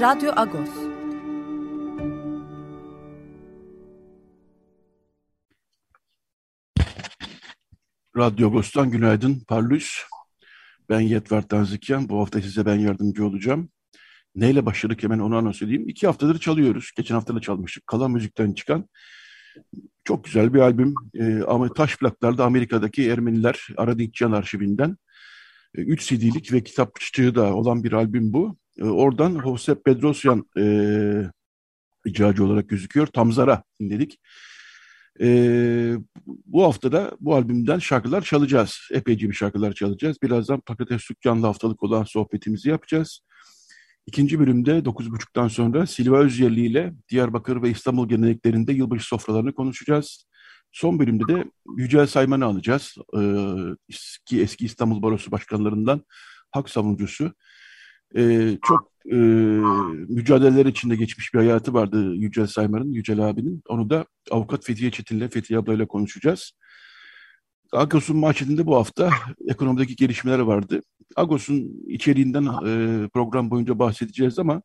Radyo Agos. Radyo Agos'tan günaydın Parlus. Ben Yetver Tanzikyan. Bu hafta size ben yardımcı olacağım. Neyle başladık hemen onu anons edeyim. İki haftadır çalıyoruz. Geçen hafta da çalmıştık. Kalan Müzik'ten çıkan çok güzel bir albüm. Ee, ama taş plaklarda Amerika'daki Ermeniler Aradikcan arşivinden. Ee, üç CD'lik ve kitapçığı da olan bir albüm bu. Ee, oradan Jose Pedrosyan e, icracı olarak gözüküyor. Tamzara dinledik. E, bu haftada bu albümden şarkılar çalacağız. Epeyce bir şarkılar çalacağız. Birazdan Patates Dükkan'la haftalık olan sohbetimizi yapacağız. İkinci bölümde 9.30'dan sonra Silva Özyerli ile Diyarbakır ve İstanbul geleneklerinde yılbaşı sofralarını konuşacağız. Son bölümde de Yücel Sayman'ı alacağız. Ee, eski, eski İstanbul Barosu başkanlarından hak savunucusu. Ee, çok e, mücadeleler içinde geçmiş bir hayatı vardı Yücel Saymar'ın, Yücel abinin. Onu da avukat Fethiye Çetin'le, Fethiye ablayla konuşacağız. Agos'un manşetinde bu hafta ekonomideki gelişmeler vardı. Agos'un içeriğinden e, program boyunca bahsedeceğiz ama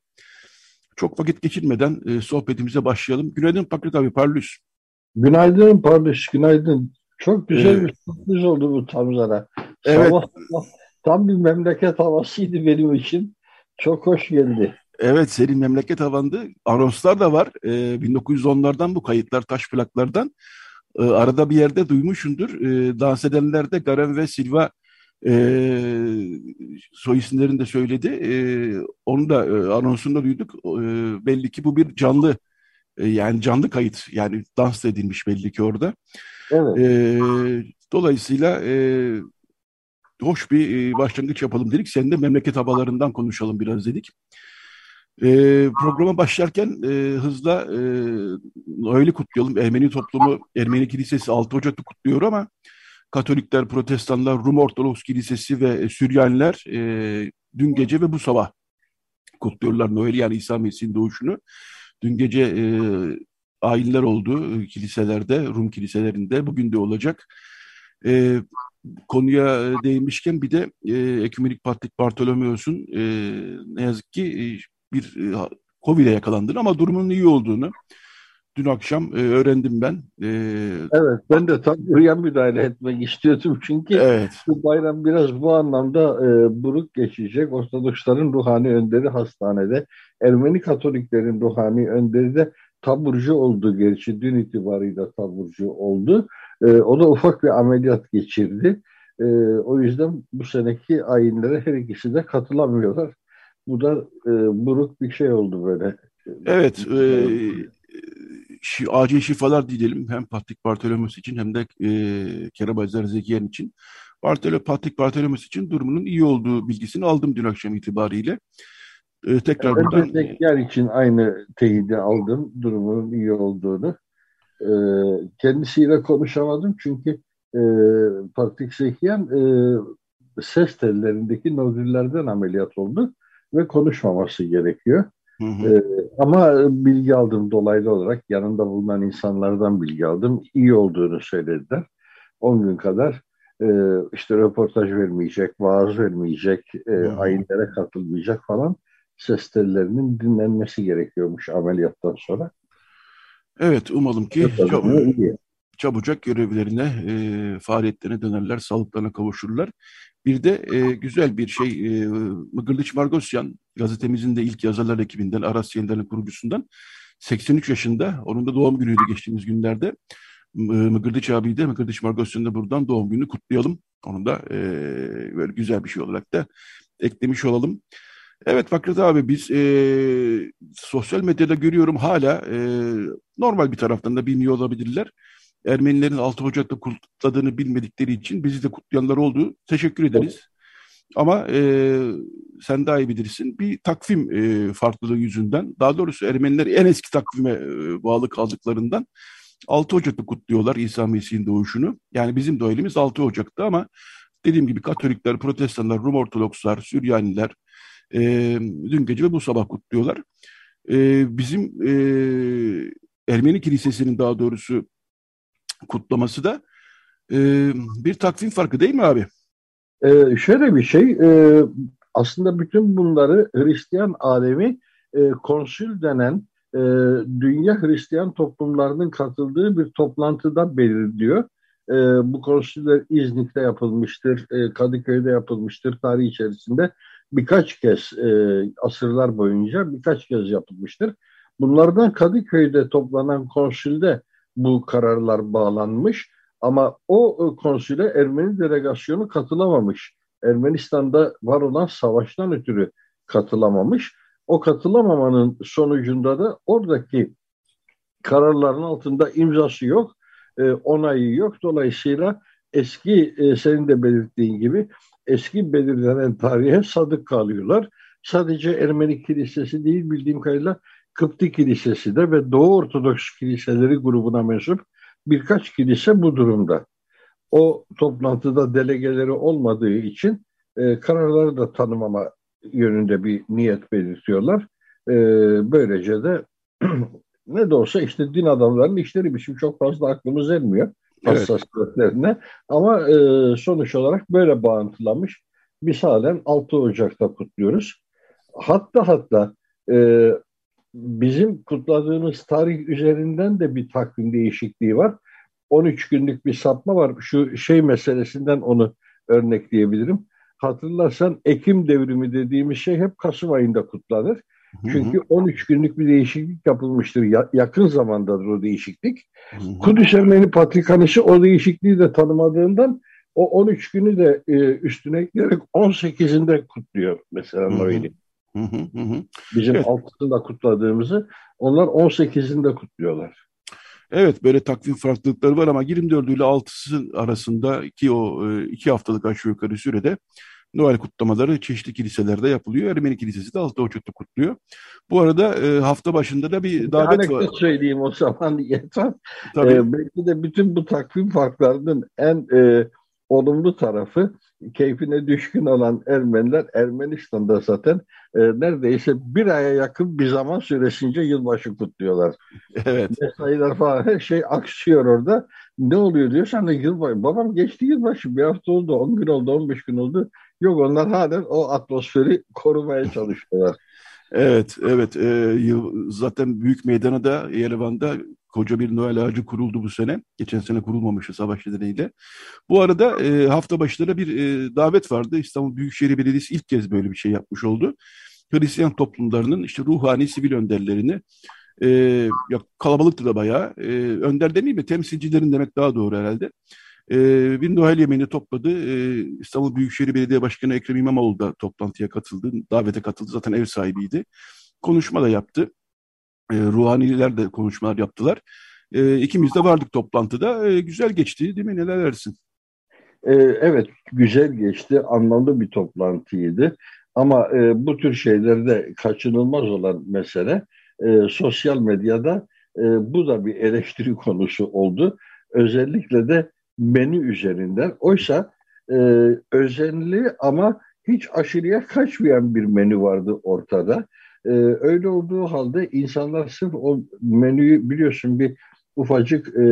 çok vakit geçirmeden e, sohbetimize başlayalım. Günaydın Pakrat abi, Parlus. Günaydın Parlus, günaydın. Çok güzel ee, bir sürpriz oldu bu Tamzara. Evet. Sabah, tam bir memleket havasıydı benim için. Çok hoş geldi. Evet senin memleket havandı. Anonslar da var. Ee, 1910'lardan bu kayıtlar taş plaklardan. Ee, arada bir yerde duymuşsundur. Ee, dans edenler de Garen ve Silva e, soy isimlerini de söyledi. E, onu da e, anonsunda duyduk. E, belli ki bu bir canlı e, yani canlı kayıt yani dans edilmiş belli ki orada. Evet. E, dolayısıyla e, hoş bir e, başlangıç yapalım dedik. Senin de memleket havalarından konuşalım biraz dedik. E, programa başlarken e, hızla e, öyle kutlayalım. Ermeni toplumu, Ermeni Kilisesi 6 Ocak'ta kutluyor ama Katolikler, Protestanlar, Rum Ortodoks Kilisesi ve Süryaniler e, dün gece ve bu sabah kutluyorlar Noel'i yani İsa Mesih'in doğuşunu. Dün gece e, ayinler oldu kiliselerde, Rum kiliselerinde. Bugün de olacak. E, konuya e, değinmişken bir de e, Ekümenik Patrik Bartolomeos'un e, ne yazık ki e, bir e, Covid'e yakalandığını ama durumunun iyi olduğunu dün akşam e, öğrendim ben. E, evet ben de tam buraya müdahale etmek istiyordum çünkü evet. bu bayram biraz bu anlamda e, buruk geçecek. Ortodoksların ruhani önderi hastanede, Ermeni Katoliklerin ruhani önderi de taburcu oldu gerçi dün itibarıyla taburcu oldu. E, o da ufak bir ameliyat geçirdi. E, o yüzden bu seneki ayinlere her ikisi de katılamıyorlar. Bu da e, buruk bir şey oldu böyle. Evet. E, şi, acil şifalar diyelim hem Patrik Bartolomeus için hem de e, Kerabazar Zekiyen için. Bartolo, Patrik Bartolomeus için durumunun iyi olduğu bilgisini aldım dün akşam itibariyle. E, tekrar ben buradan... Zekiyen için aynı teyidi aldım durumunun iyi olduğunu. E, kendisiyle konuşamadım çünkü e, Patrik Zekiyen e, ses tellerindeki nodüllerden ameliyat oldu ve konuşmaması gerekiyor. Hı hı. Ee, ama bilgi aldım dolaylı olarak yanında bulunan insanlardan bilgi aldım. İyi olduğunu söylediler. 10 gün kadar e, işte röportaj vermeyecek, vaaz vermeyecek, e, ayinlere katılmayacak falan ses tellerinin dinlenmesi gerekiyormuş ameliyattan sonra. Evet umalım ki çab çabucak görevlerine, e, faaliyetlerine dönerler, sağlıklarına kavuşurlar. Bir de e, güzel bir şey, e, Mıgırlıç Margosyan gazetemizin de ilk yazarlar ekibinden, Aras Yeniler'in kurucusundan 83 yaşında, onun da doğum günüydü geçtiğimiz günlerde. Mıgırdıç abi de, Mıgırdıç Margosyan'ın da buradan doğum gününü kutlayalım. Onu da e, böyle güzel bir şey olarak da eklemiş olalım. Evet Fakret abi biz e, sosyal medyada görüyorum hala e, normal bir taraftan da bilmiyor olabilirler. Ermenilerin 6 Ocak'ta kutladığını bilmedikleri için bizi de kutlayanlar oldu. Teşekkür ederiz. Ama e, sen daha iyi bilirsin bir takvim e, farklılığı yüzünden daha doğrusu Ermeniler en eski takvime e, bağlı kaldıklarından 6 Ocak'ta kutluyorlar İsa Mesih'in doğuşunu. Yani bizim doğelimiz 6 Ocak'ta ama dediğim gibi Katolikler, Protestanlar, Rum Ortodokslar, Süryaniler e, dün gece ve bu sabah kutluyorlar. E, bizim e, Ermeni Kilisesi'nin daha doğrusu kutlaması da e, bir takvim farkı değil mi abi? Ee, şöyle bir şey, e, aslında bütün bunları Hristiyan alemi e, konsül denen e, dünya Hristiyan toplumlarının katıldığı bir toplantıda belirliyor. E, bu konsüller İznik'te yapılmıştır, e, Kadıköy'de yapılmıştır tarih içerisinde. Birkaç kez e, asırlar boyunca birkaç kez yapılmıştır. Bunlardan Kadıköy'de toplanan konsülde bu kararlar bağlanmış ama o e, konsüle Ermeni delegasyonu katılamamış. Ermenistan'da var olan savaştan ötürü katılamamış. O katılamamanın sonucunda da oradaki kararların altında imzası yok, e, onayı yok. Dolayısıyla eski e, senin de belirttiğin gibi eski belirlenen tarihe sadık kalıyorlar. Sadece Ermeni Kilisesi değil bildiğim kadarıyla Kıpti Kilisesi de ve Doğu Ortodoks Kiliseleri grubuna mensup birkaç kilise bu durumda. O toplantıda delegeleri olmadığı için e, kararları da tanımama yönünde bir niyet belirtiyorlar. E, böylece de ne de olsa işte din adamlarının işleri bizim çok fazla aklımız ermiyor hassasiyetlerine. Evet. Ama e, sonuç olarak böyle bağıntılanmış. Biz halen 6 Ocak'ta kutluyoruz. Hatta hatta e, bizim kutladığımız tarih üzerinden de bir takvim değişikliği var. 13 günlük bir sapma var. Şu şey meselesinden onu örnekleyebilirim. Hatırlarsan Ekim devrimi dediğimiz şey hep Kasım ayında kutlanır. Çünkü 13 günlük bir değişiklik yapılmıştır. Ya, yakın zamandadır o değişiklik. Hı hı. Kudüs Ermeni Patrikhanesi o değişikliği de tanımadığından o 13 günü de e, üstüne ekleyerek 18'inde kutluyor mesela Noel'i. Bizim evet. altısında kutladığımızı onlar 18'inde kutluyorlar. Evet böyle takvim farklılıkları var ama 24 ile 6'sı arasında ki o e, iki haftalık aşağı yukarı sürede Noel kutlamaları çeşitli kiliselerde yapılıyor. Ermeni Kilisesi de 6 Ocak'ta kutluyor. Bu arada e, hafta başında da bir davet bir var. söyleyeyim o zaman yeter. Tabii. Ee, belki de bütün bu takvim farklarının en e, olumlu tarafı keyfine düşkün olan Ermeniler Ermenistan'da zaten e, neredeyse bir aya yakın bir zaman süresince yılbaşı kutluyorlar. Evet. Mesailer falan her şey aksıyor orada. Ne oluyor diyor sen de yılbaşı. Babam geçti yılbaşı bir hafta oldu, 10 gün oldu, 15 gün oldu. Yok onlar halen o atmosferi korumaya çalışıyorlar. Evet, evet. E, zaten büyük meydana da Yerevan'da koca bir Noel ağacı kuruldu bu sene. Geçen sene kurulmamıştı savaş nedeniyle. Bu arada e, hafta başları bir e, davet vardı. İstanbul Büyükşehir Belediyesi ilk kez böyle bir şey yapmış oldu. Hristiyan toplumlarının işte ruhani sivil önderlerini e, ya kalabalıktı da bayağı. E, önder demeyeyim mi? Temsilcilerin demek daha doğru herhalde. E, bir Noel yemeğini topladı. E, İstanbul Büyükşehir Belediye Başkanı Ekrem İmamoğlu da toplantıya katıldı. Davete katıldı. Zaten ev sahibiydi. Konuşma da yaptı. E, ruhaniler de konuşmalar yaptılar. E, ikimiz de vardık toplantıda. Güzel geçti değil mi? Neler dersin? Evet, güzel geçti. Anlamlı bir toplantıydı. Ama e, bu tür şeylerde kaçınılmaz olan mesele e, sosyal medyada e, bu da bir eleştiri konusu oldu. Özellikle de menü üzerinden. Oysa e, özenli ama hiç aşırıya kaçmayan bir menü vardı ortada. E, öyle olduğu halde insanlar sırf o menüyü biliyorsun bir ufacık e,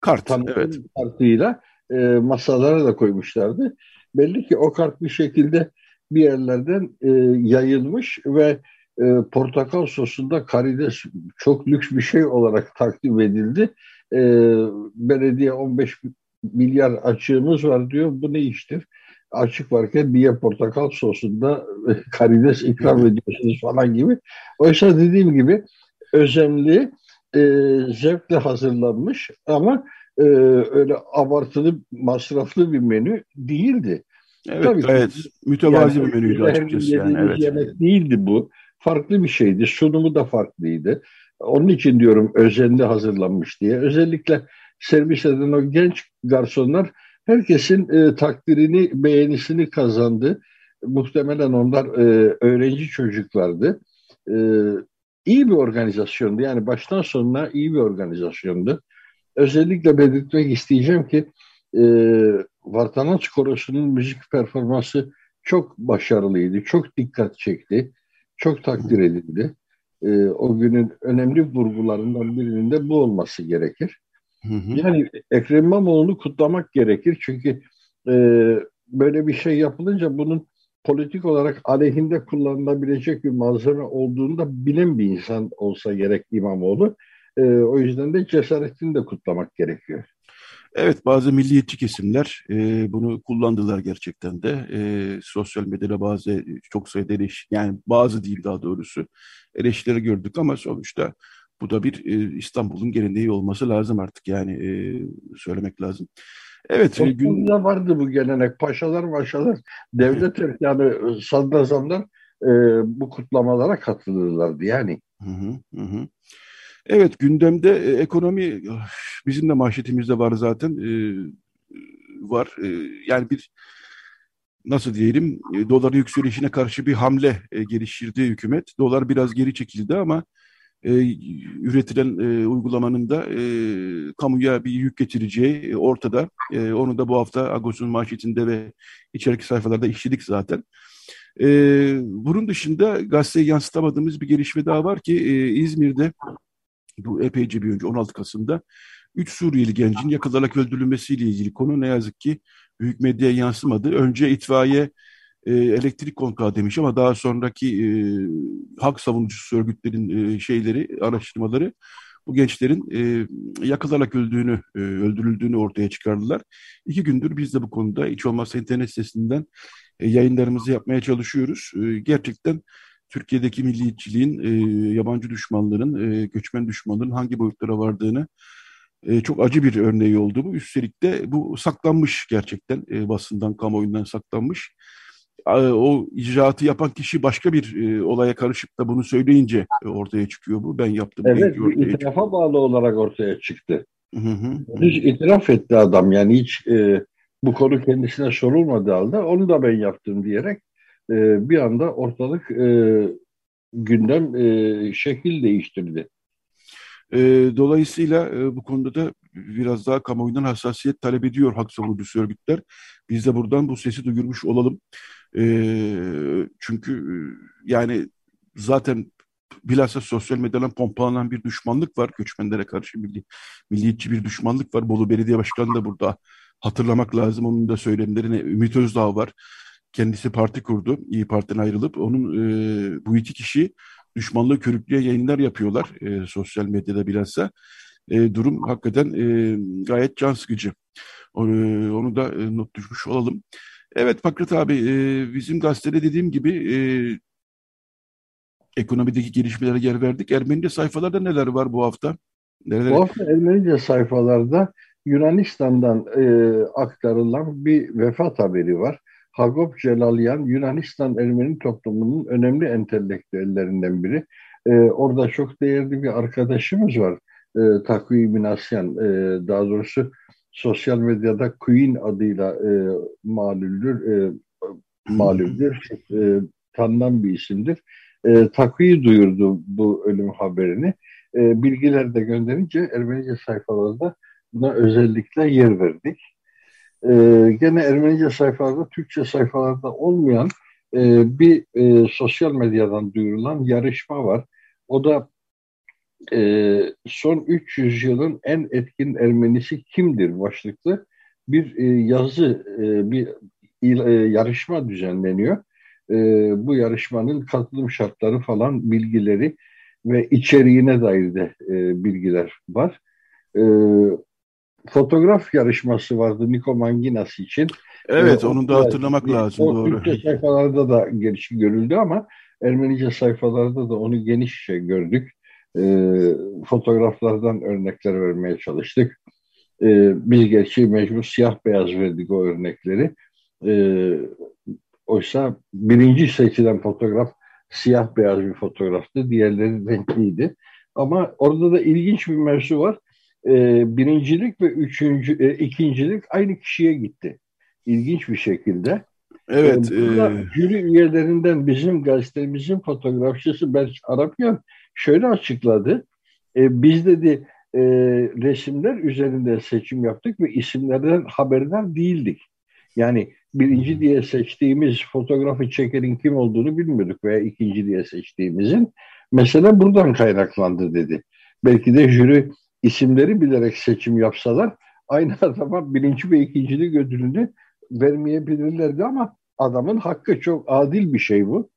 kart evet. kartıyla e, masalara da koymuşlardı. Belli ki o kart bir şekilde bir yerlerden e, yayılmış ve e, portakal sosunda karides çok lüks bir şey olarak takdim edildi. E, belediye 15 milyar açığımız var diyor. Bu ne iştir? Açık varken niye portakal sosunda karides ikram ediyorsunuz falan gibi. Oysa dediğim gibi özenli, e, zevkle hazırlanmış ama e, öyle abartılı, masraflı bir menü değildi. Evet, Tabii gayet ki, mütevazi yani, bir menüydü açıkçası. Yani, evet. yemek değildi bu. Farklı bir şeydi. Sunumu da farklıydı. Onun için diyorum özenli hazırlanmış diye. Özellikle servis eden o genç garsonlar herkesin e, takdirini, beğenisini kazandı. muhtemelen onlar e, öğrenci çocuklardı. E, iyi bir organizasyondu. Yani baştan sonuna iyi bir organizasyondu. Özellikle belirtmek isteyeceğim ki e, Vartanat Korosu'nun müzik performansı çok başarılıydı. Çok dikkat çekti. Çok takdir edildi. E, o günün önemli vurgularından birinin de bu olması gerekir. Hı hı. Yani Ekrem İmamoğlu'nu kutlamak gerekir. Çünkü e, böyle bir şey yapılınca bunun politik olarak aleyhinde kullanılabilecek bir malzeme olduğunu da bilen bir insan olsa gerek İmamoğlu. E, o yüzden de cesaretini de kutlamak gerekiyor. Evet bazı milliyetçi kesimler e, bunu kullandılar gerçekten de. E, sosyal medyada bazı çok sayıda eleş, yani bazı değil daha doğrusu eleştirileri gördük ama sonuçta bu da bir e, İstanbul'un geleneği olması lazım artık yani e, söylemek lazım. Evet. E, gün... vardı bu gelenek. Paşalar maşalar devlet yani sadrazamlar e, bu kutlamalara katılırlardı yani. Hı hı, hı. Evet gündemde e, ekonomi bizim de manşetimizde var zaten e, var. E, yani bir nasıl diyelim e, doların yükselişine karşı bir hamle e, geliştirdi hükümet. Dolar biraz geri çekildi ama e, üretilen e, uygulamanın da e, kamuya bir yük getireceği e, ortada. E, onu da bu hafta Agos'un manşetinde ve içerik sayfalarda işledik zaten. E, bunun dışında gazeteye yansıtamadığımız bir gelişme daha var ki e, İzmir'de bu epeyce bir önce 16 Kasım'da 3 Suriyeli gencin yakalarak öldürülmesiyle ilgili konu ne yazık ki büyük medyaya yansımadı. Önce itfaiye e, elektrik kontağı demiş ama daha sonraki e, hak savunucusu örgütlerin e, şeyleri, araştırmaları bu gençlerin e, yakılarak öldüğünü, e, öldürüldüğünü ortaya çıkardılar. İki gündür biz de bu konuda hiç olmazsa internet sitesinden e, yayınlarımızı yapmaya çalışıyoruz. E, gerçekten Türkiye'deki milliyetçiliğin, e, yabancı düşmanların, e, göçmen düşmanların hangi boyutlara vardığını e, çok acı bir örneği oldu bu. Üstelik de bu saklanmış gerçekten e, basından, kamuoyundan saklanmış. E, o icraatı yapan kişi başka bir e, olaya karışıp da bunu söyleyince e, ortaya çıkıyor bu. Ben yaptım. Evet, itirafa çıkıyor. bağlı olarak ortaya çıktı. Hı hı. Hiç itiraf etti adam yani hiç e, bu konu kendisine sorulmadı halde onu da ben yaptım diyerek e, bir anda ortalık e, gündem e, şekil değiştirdi. E, dolayısıyla e, bu konuda da biraz daha kamuoyundan hassasiyet talep ediyor hak savunucusu örgütler. Biz de buradan bu sesi duyurmuş olalım. E, çünkü e, yani zaten bilhassa sosyal medyadan pompalanan bir düşmanlık var. Göçmenlere karşı milli, milliyetçi bir düşmanlık var. Bolu Belediye Başkanı da burada hatırlamak lazım. Onun da söylemlerine Ümit Özdağ var. Kendisi parti kurdu. İyi Parti'den ayrılıp onun e, bu iki kişi düşmanlığı körükleyen yayınlar yapıyorlar e, sosyal medyada bilhassa. E, durum hakikaten e, gayet can sıkıcı. Onu, onu da e, not düşmüş olalım. Evet Fakret abi e, bizim gazetede dediğim gibi e, ekonomideki gelişmelere yer verdik. Ermenice sayfalarda neler var bu hafta? Neler? Bu hafta Ermenice sayfalarda Yunanistan'dan e, aktarılan bir vefat haberi var. Hagop Celalyan Yunanistan Ermeni toplumunun önemli entelektüellerinden biri. E, orada çok değerli bir arkadaşımız var. E, Takvi Minasyan. E, daha doğrusu sosyal medyada Queen adıyla e, malüldür. E, malüldür. E, tanınan bir isimdir. E, Takvi duyurdu bu ölüm haberini. E, bilgiler de gönderince Ermenice sayfalarda buna özellikle yer verdik e, gene Ermenice sayfalarda, Türkçe sayfalarda olmayan e, bir e, sosyal medyadan duyurulan yarışma var. O da e, son 300 yılın en etkin Ermenisi kimdir başlıklı bir e, yazı, e, bir e, yarışma düzenleniyor. E, bu yarışmanın katılım şartları falan bilgileri ve içeriğine dair de e, bilgiler var. E, fotoğraf yarışması vardı Niko Manginas için. Evet, ee, onu da hatırlamak lazım. O doğru. Türkçe sayfalarda da geniş görüldü ama Ermenice sayfalarda da onu genişçe gördük. Ee, fotoğraflardan örnekler vermeye çalıştık. Ee, biz gerçi mecbur siyah beyaz verdik o örnekleri. Ee, oysa birinci seçilen fotoğraf siyah beyaz bir fotoğraftı. Diğerleri renkliydi. Ama orada da ilginç bir mevzu var e, birincilik ve üçüncü, e, ikincilik aynı kişiye gitti. İlginç bir şekilde. Evet. E, e... Jüri üyelerinden bizim gazetemizin fotoğrafçısı Berç Arapyan şöyle açıkladı. E, biz dedi e, resimler üzerinde seçim yaptık ve isimlerden haberdar değildik. Yani birinci diye seçtiğimiz fotoğrafı çekerin kim olduğunu bilmiyorduk veya ikinci diye seçtiğimizin. Mesele buradan kaynaklandı dedi. Belki de jüri isimleri bilerek seçim yapsalar aynı adama birinci ve ikinci ödülünü vermeyebilirlerdi ama adamın hakkı çok adil bir şey bu.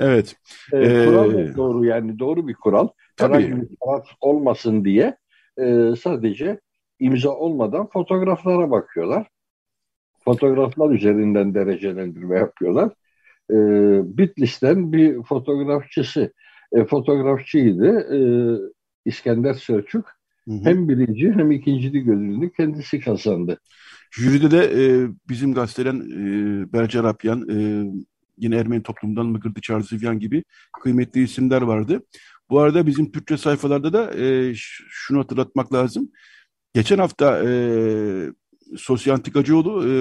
Evet. Ee, kural ee... doğru yani doğru bir kural. Tabii. Herhangi bir taraf olmasın diye e, sadece imza olmadan fotoğraflara bakıyorlar. Fotoğraflar üzerinden derecelendirme yapıyorlar. E, Bitlis'ten bir fotoğrafçısı, e, fotoğrafçıydı. E, İskender Selçuk. Hı hı. Hem birinci hem ikincilik ödülünü kendisi kazandı. Jüride de e, bizim gazeteden e, Bercer Apyan, e, yine Ermeni toplumundan Mıgırdı Çarzivyan gibi kıymetli isimler vardı. Bu arada bizim Türkçe sayfalarda da e, şunu hatırlatmak lazım. Geçen hafta e, Sosyan Tikacıoğlu e,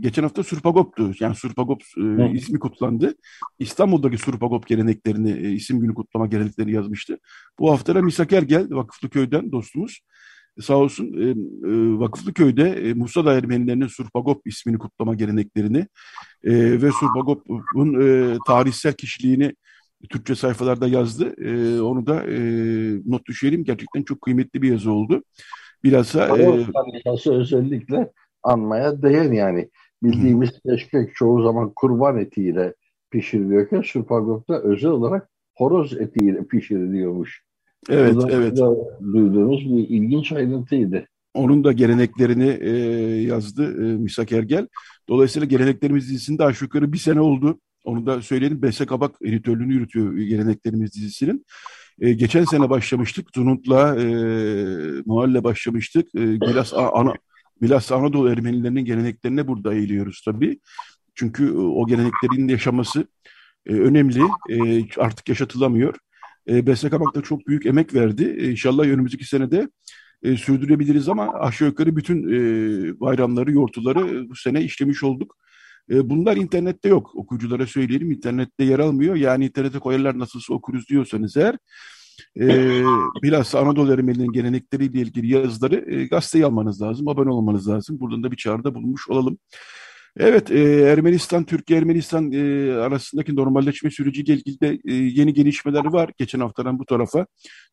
geçen hafta Surpagop'tu. Yani Surpagop e, ismi kutlandı. İstanbul'daki Surpagop geleneklerini, e, isim günü kutlama geleneklerini yazmıştı. Bu hafta da Misak Ergel, Vakıflı Köy'den dostumuz. Sağ olsun e, e, Vakıflı Köy'de e, Musa Ermenilerinin Surpagop ismini kutlama geleneklerini e, ve Surpagop'un e, tarihsel kişiliğini Türkçe sayfalarda yazdı. E, onu da e, not düşelim. Gerçekten çok kıymetli bir yazı oldu. Bilhassa e, özellikle anmaya değer yani. Bildiğimiz keşkek çoğu zaman kurban etiyle pişiriliyorken Surpagop'ta özel olarak horoz etiyle pişiriliyormuş. Evet, evet. Duyduğunuz bir ilginç ayrıntıydı. Onun da geleneklerini e, yazdı e, Misak Ergel. Dolayısıyla geleneklerimiz dizisinde aşağı yukarı bir sene oldu. Onu da söyleyelim. Bese Kabak editörlüğünü yürütüyor geleneklerimiz dizisinin. E, geçen sene başlamıştık. Zununt'la e, Muhalle başlamıştık. E, Milas, ana, Milas Anadolu Ermenilerinin geleneklerine burada eğiliyoruz tabii. Çünkü e, o geleneklerin yaşaması e, önemli. E, artık yaşatılamıyor. E, Kabak da çok büyük emek verdi. E, inşallah önümüzdeki senede e, sürdürebiliriz ama aşağı yukarı bütün e, bayramları, yortuları bu sene işlemiş olduk. E, bunlar internette yok. Okuyuculara söyleyelim internette yer almıyor. Yani internete koyarlar nasılsa okuruz diyorsanız eğer e, bilhassa Anadolu Ermenilerin gelenekleriyle ilgili yazıları e, gazeteye almanız lazım, abone olmanız lazım. Buradan da bir çağrıda bulunmuş olalım. Evet, e, Ermenistan, Türkiye-Ermenistan e, arasındaki normalleşme süreciyle ilgili de e, yeni gelişmeler var. Geçen haftadan bu tarafa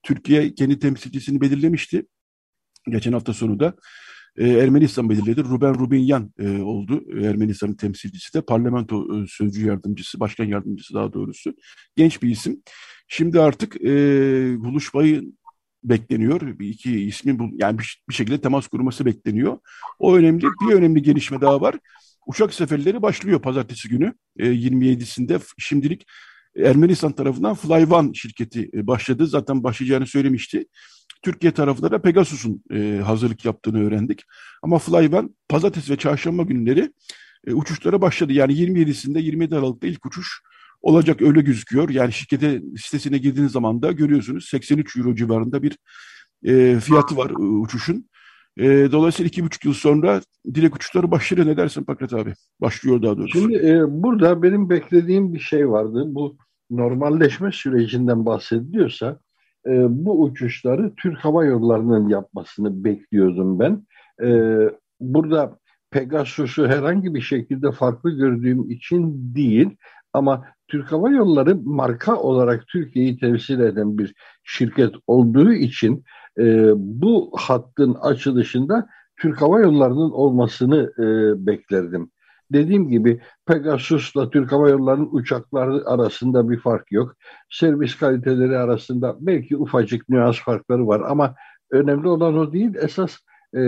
Türkiye kendi temsilcisini belirlemişti. Geçen hafta sonu da e, Ermenistan belirledi. Ruben Rubinyan e, oldu. Ermenistan'ın temsilcisi de parlamento e, sözcü yardımcısı, başkan yardımcısı daha doğrusu. Genç bir isim. Şimdi artık e, buluşmayı bekleniyor. Bir iki ismin bu, yani bir, bir şekilde temas kurması bekleniyor. O önemli. Bir önemli gelişme daha var. Uçak seferleri başlıyor pazartesi günü e, 27'sinde. Şimdilik Ermenistan tarafından Flyvan şirketi e, başladı. Zaten başlayacağını söylemişti. Türkiye tarafında da Pegasus'un e, hazırlık yaptığını öğrendik. Ama Flyvan pazartesi ve çarşamba günleri e, uçuşlara başladı. Yani 27'sinde 27 Aralık'ta ilk uçuş olacak öyle gözüküyor. Yani şirkete sitesine girdiğiniz zaman da görüyorsunuz 83 euro civarında bir e, fiyatı var e, uçuşun. E, dolayısıyla iki buçuk yıl sonra dilek uçuşları başlıyor. Ne dersin Pakrat abi? Başlıyor daha doğrusu. Şimdi e, burada benim beklediğim bir şey vardı. Bu normalleşme sürecinden bahsediliyorsa e, bu uçuşları Türk Hava Yolları'nın yapmasını bekliyordum ben. E, burada Pegasus'u herhangi bir şekilde farklı gördüğüm için değil ama Türk Hava Yolları marka olarak Türkiye'yi temsil eden bir şirket olduğu için e, bu hattın açılışında Türk Hava Yolları'nın olmasını e, beklerdim. Dediğim gibi Pegasus'la Türk Hava Yolları'nın uçakları arasında bir fark yok. Servis kaliteleri arasında belki ufacık nüans farkları var ama önemli olan o değil. Esas e,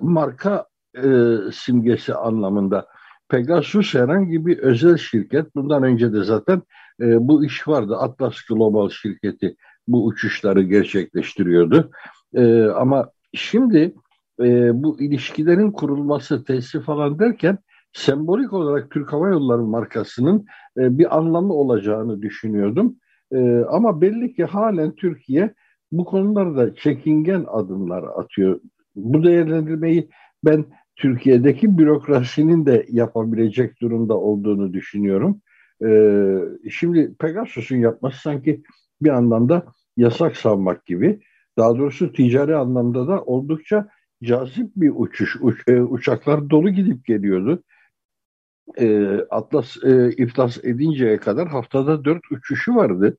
marka e, simgesi anlamında. Pegasus herhangi bir özel şirket. Bundan önce de zaten e, bu iş vardı. Atlas Global şirketi bu uçuşları gerçekleştiriyordu. E, ama şimdi e, bu ilişkilerin kurulması, tesisi falan derken sembolik olarak Türk Hava Yolları markasının e, bir anlamı olacağını düşünüyordum. E, ama belli ki halen Türkiye bu konularda çekingen adımlar atıyor. Bu değerlendirmeyi ben Türkiye'deki bürokrasinin de yapabilecek durumda olduğunu düşünüyorum. Ee, şimdi Pegasus'un yapması sanki bir anlamda yasak savmak gibi. Daha doğrusu ticari anlamda da oldukça cazip bir uçuş. Uç, e, uçaklar dolu gidip geliyordu. E, Atlas e, iflas edinceye kadar haftada dört uçuşu vardı.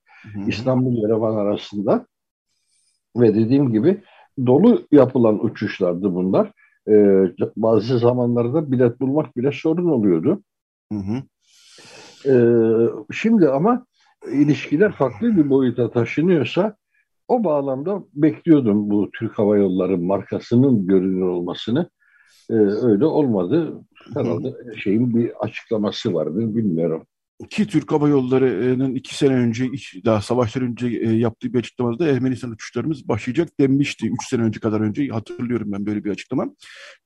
İstanbul Yerevan arasında. Ve dediğim gibi dolu yapılan uçuşlardı bunlar. E, bazı zamanlarda bilet bulmak bile sorun oluyordu. Hı hı. E, şimdi ama ilişkiler farklı bir boyuta taşınıyorsa o bağlamda bekliyordum bu Türk Hava Yolları markasının görünür olmasını. Ee, öyle olmadı. Herhalde şeyin bir açıklaması vardı bilmiyorum. Ki Türk Hava Yolları'nın iki sene önce, daha savaşlar önce e, yaptığı bir açıklamada Ermenistan uçuşlarımız başlayacak denmişti. Üç sene önce kadar önce hatırlıyorum ben böyle bir açıklama.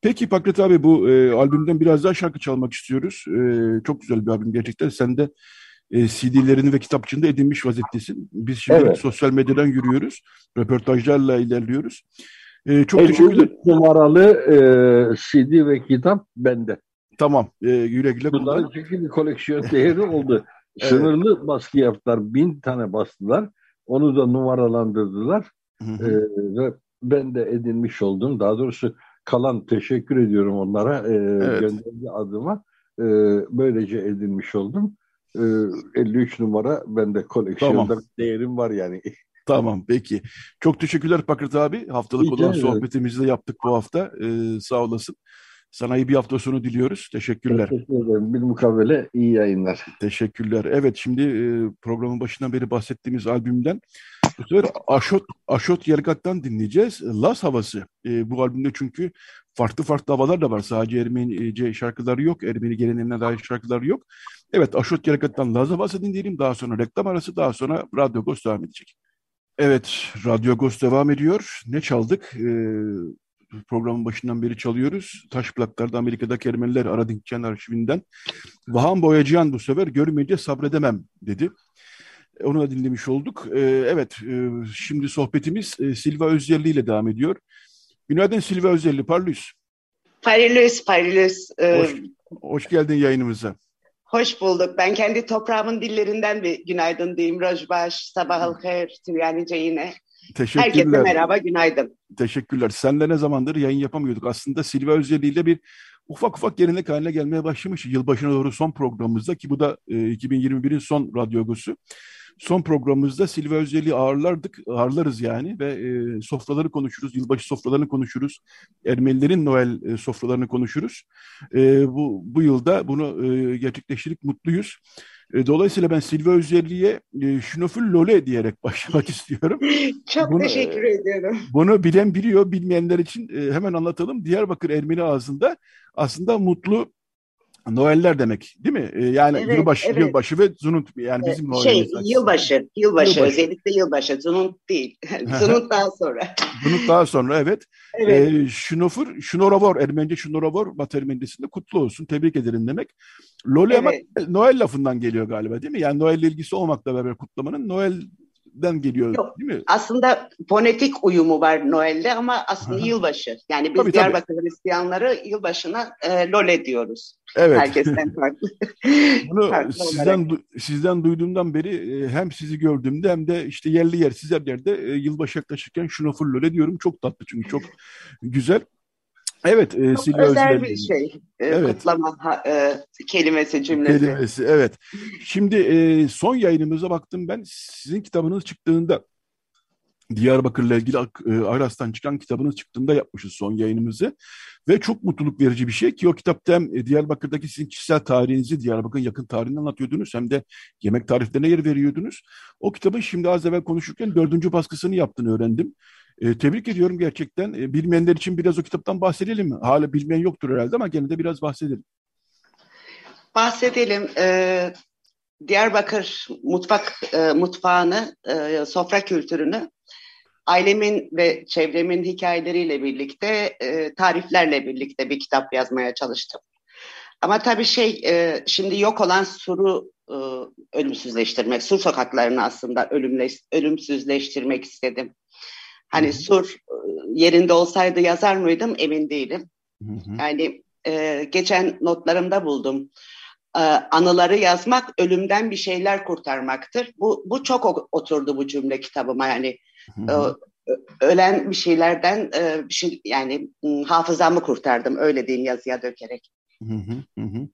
Peki Pakrat abi bu e, albümden biraz daha şarkı çalmak istiyoruz. E, çok güzel bir albüm gerçekten. Sen de e, CD'lerini ve kitapçığını edinmiş vaziyettesin. Biz şimdi evet. sosyal medyadan yürüyoruz. Röportajlarla ilerliyoruz. E, çok e, teşekkürler. numaralı e, CD ve kitap bende. Tamam. E, güle güle kullan. çünkü bir koleksiyon değeri oldu. evet. Sınırlı baskı yaptılar. Bin tane bastılar. Onu da numaralandırdılar. E, ve ben de edinmiş oldum. Daha doğrusu kalan teşekkür ediyorum onlara e, evet. gönderdiği adıma. E, böylece edinmiş oldum. 53 ee, numara bende koleksiyonda tamam. değerim var yani. Tamam peki. Çok teşekkürler Pakrat abi. Haftalık Rica olan ederim. sohbetimizi de yaptık bu hafta. Ee, sağ olasın. Sana iyi bir hafta sonu diliyoruz. Teşekkürler. Teşekkür ederim. Bir mukavele iyi yayınlar. Teşekkürler. Evet şimdi e, programın başından beri bahsettiğimiz albümden bu sefer Aşot, Aşot Yergat'tan dinleyeceğiz. Las Havası. E, bu albümde çünkü farklı farklı havalar da var. Sadece Ermenice şarkıları yok. Ermeni geleneğine dair şarkıları yok. Evet Aşot Yergat'tan Las Havası dinleyelim. Daha sonra reklam arası. Daha sonra Radyo Ghost devam edecek. Evet, Radyo Ghost devam ediyor. Ne çaldık? Ee, programın başından beri çalıyoruz. Taş plaklarda Amerika'daki Ermeniler Aradinkçen arşivinden. Vahan Boyacıyan bu sefer görmeyince sabredemem dedi. Onu da dinlemiş olduk. Ee, evet, e, şimdi sohbetimiz e, Silva Özyerli ile devam ediyor. Günaydın Silva Özyerli, parlıyız. Parlıyız, parlıyız. Ee, hoş, hoş geldin yayınımıza. Hoş bulduk. Ben kendi toprağımın dillerinden bir günaydın diyeyim. Rojbaş, sabah al khair, Süryanice yine. Teşekkürler. Herkese merhaba, günaydın. Teşekkürler. Senle ne zamandır yayın yapamıyorduk. Aslında Silva Özyeli ile bir ufak ufak gelenek haline gelmeye başlamış. Yılbaşına doğru son programımızda ki bu da e, 2021'in son radyogusu. Son programımızda Silva Özel'i ağırlardık, ağırlarız yani ve e, sofraları konuşuruz, yılbaşı sofralarını konuşuruz, Ermenilerin Noel e, sofralarını konuşuruz. E, bu, bu yılda bunu e, gerçekleştirdik, mutluyuz. E, dolayısıyla ben Silva Özelli'ye e, Şinofil Lole diyerek başlamak istiyorum. Çok bunu, teşekkür ediyorum. Bunu bilen biliyor, bilmeyenler için e, hemen anlatalım. Diyarbakır Ermeni ağzında aslında mutlu Noeller demek değil mi? Ee, yani evet, yılbaşı, evet. yılbaşı ve Zununt yani bizim Noel'imiz. Şey, yılbaşı, yılbaşı, yılbaşı, özellikle yılbaşı, Zununt değil. Zununt daha sonra. Zununt daha sonra evet. evet. Ee, Şunofur, Şunoravor, Ermenice Şunoravor, Batı Ermenicesinde kutlu olsun, tebrik ederim demek. Lole evet. ama Noel lafından geliyor galiba değil mi? Yani Noel ilgisi olmakla beraber kutlamanın Noel den geliyor Yok, değil mi? Aslında fonetik uyumu var Noel'de ama aslında Aha. yılbaşı. Yani biz tabii, Diyarbakır tabii. Hristiyanları yılbaşına e, lole diyoruz. Evet. Herkesten farklı. Bunu farklı sizden du sizden duyduğumdan beri e, hem sizi gördüğümde hem de işte yerli yer sizler yerde e, yılbaşı yaklaşırken şunu full lole diyorum. Çok tatlı çünkü çok güzel. Evet, e, Silva özel bir şey. E, evet. Kutlama e, kelimesi, cümlesi. Kelimesi, evet. Şimdi e, son yayınımıza baktım ben. Sizin kitabınız çıktığında Diyarbakır'la ilgili e, Aras'tan çıkan kitabınız çıktığında yapmışız son yayınımızı. Ve çok mutluluk verici bir şey ki o kitapta hem e, Diyarbakır'daki sizin kişisel tarihinizi, Diyarbakır'ın yakın tarihini anlatıyordunuz hem de yemek tariflerine yer veriyordunuz. O kitabın şimdi az evvel konuşurken dördüncü baskısını yaptığını öğrendim. E, tebrik ediyorum gerçekten. E, bilmeyenler için biraz o kitaptan bahsedelim mi? Hala bilmeyen yoktur herhalde ama gene de biraz bahsedelim. Bahsedelim. Ee, Diyarbakır mutfak e, mutfağını, e, sofra kültürünü ailemin ve çevremin hikayeleriyle birlikte, e, tariflerle birlikte bir kitap yazmaya çalıştım. Ama tabii şey, e, şimdi yok olan suru e, ölümsüzleştirmek, sur sokaklarını aslında ölümle, ölümsüzleştirmek istedim. Hani Sur e, yerinde olsaydı yazar mıydım emin değilim. Hı hı. Yani e, geçen notlarımda buldum. E, anıları yazmak ölümden bir şeyler kurtarmaktır. Bu, bu çok oturdu bu cümle kitabıma yani. E, ölen bir şeylerden e, bir şey yani hafızamı kurtardım öyle diyeyim yazıya dökerek. Hı hı hı.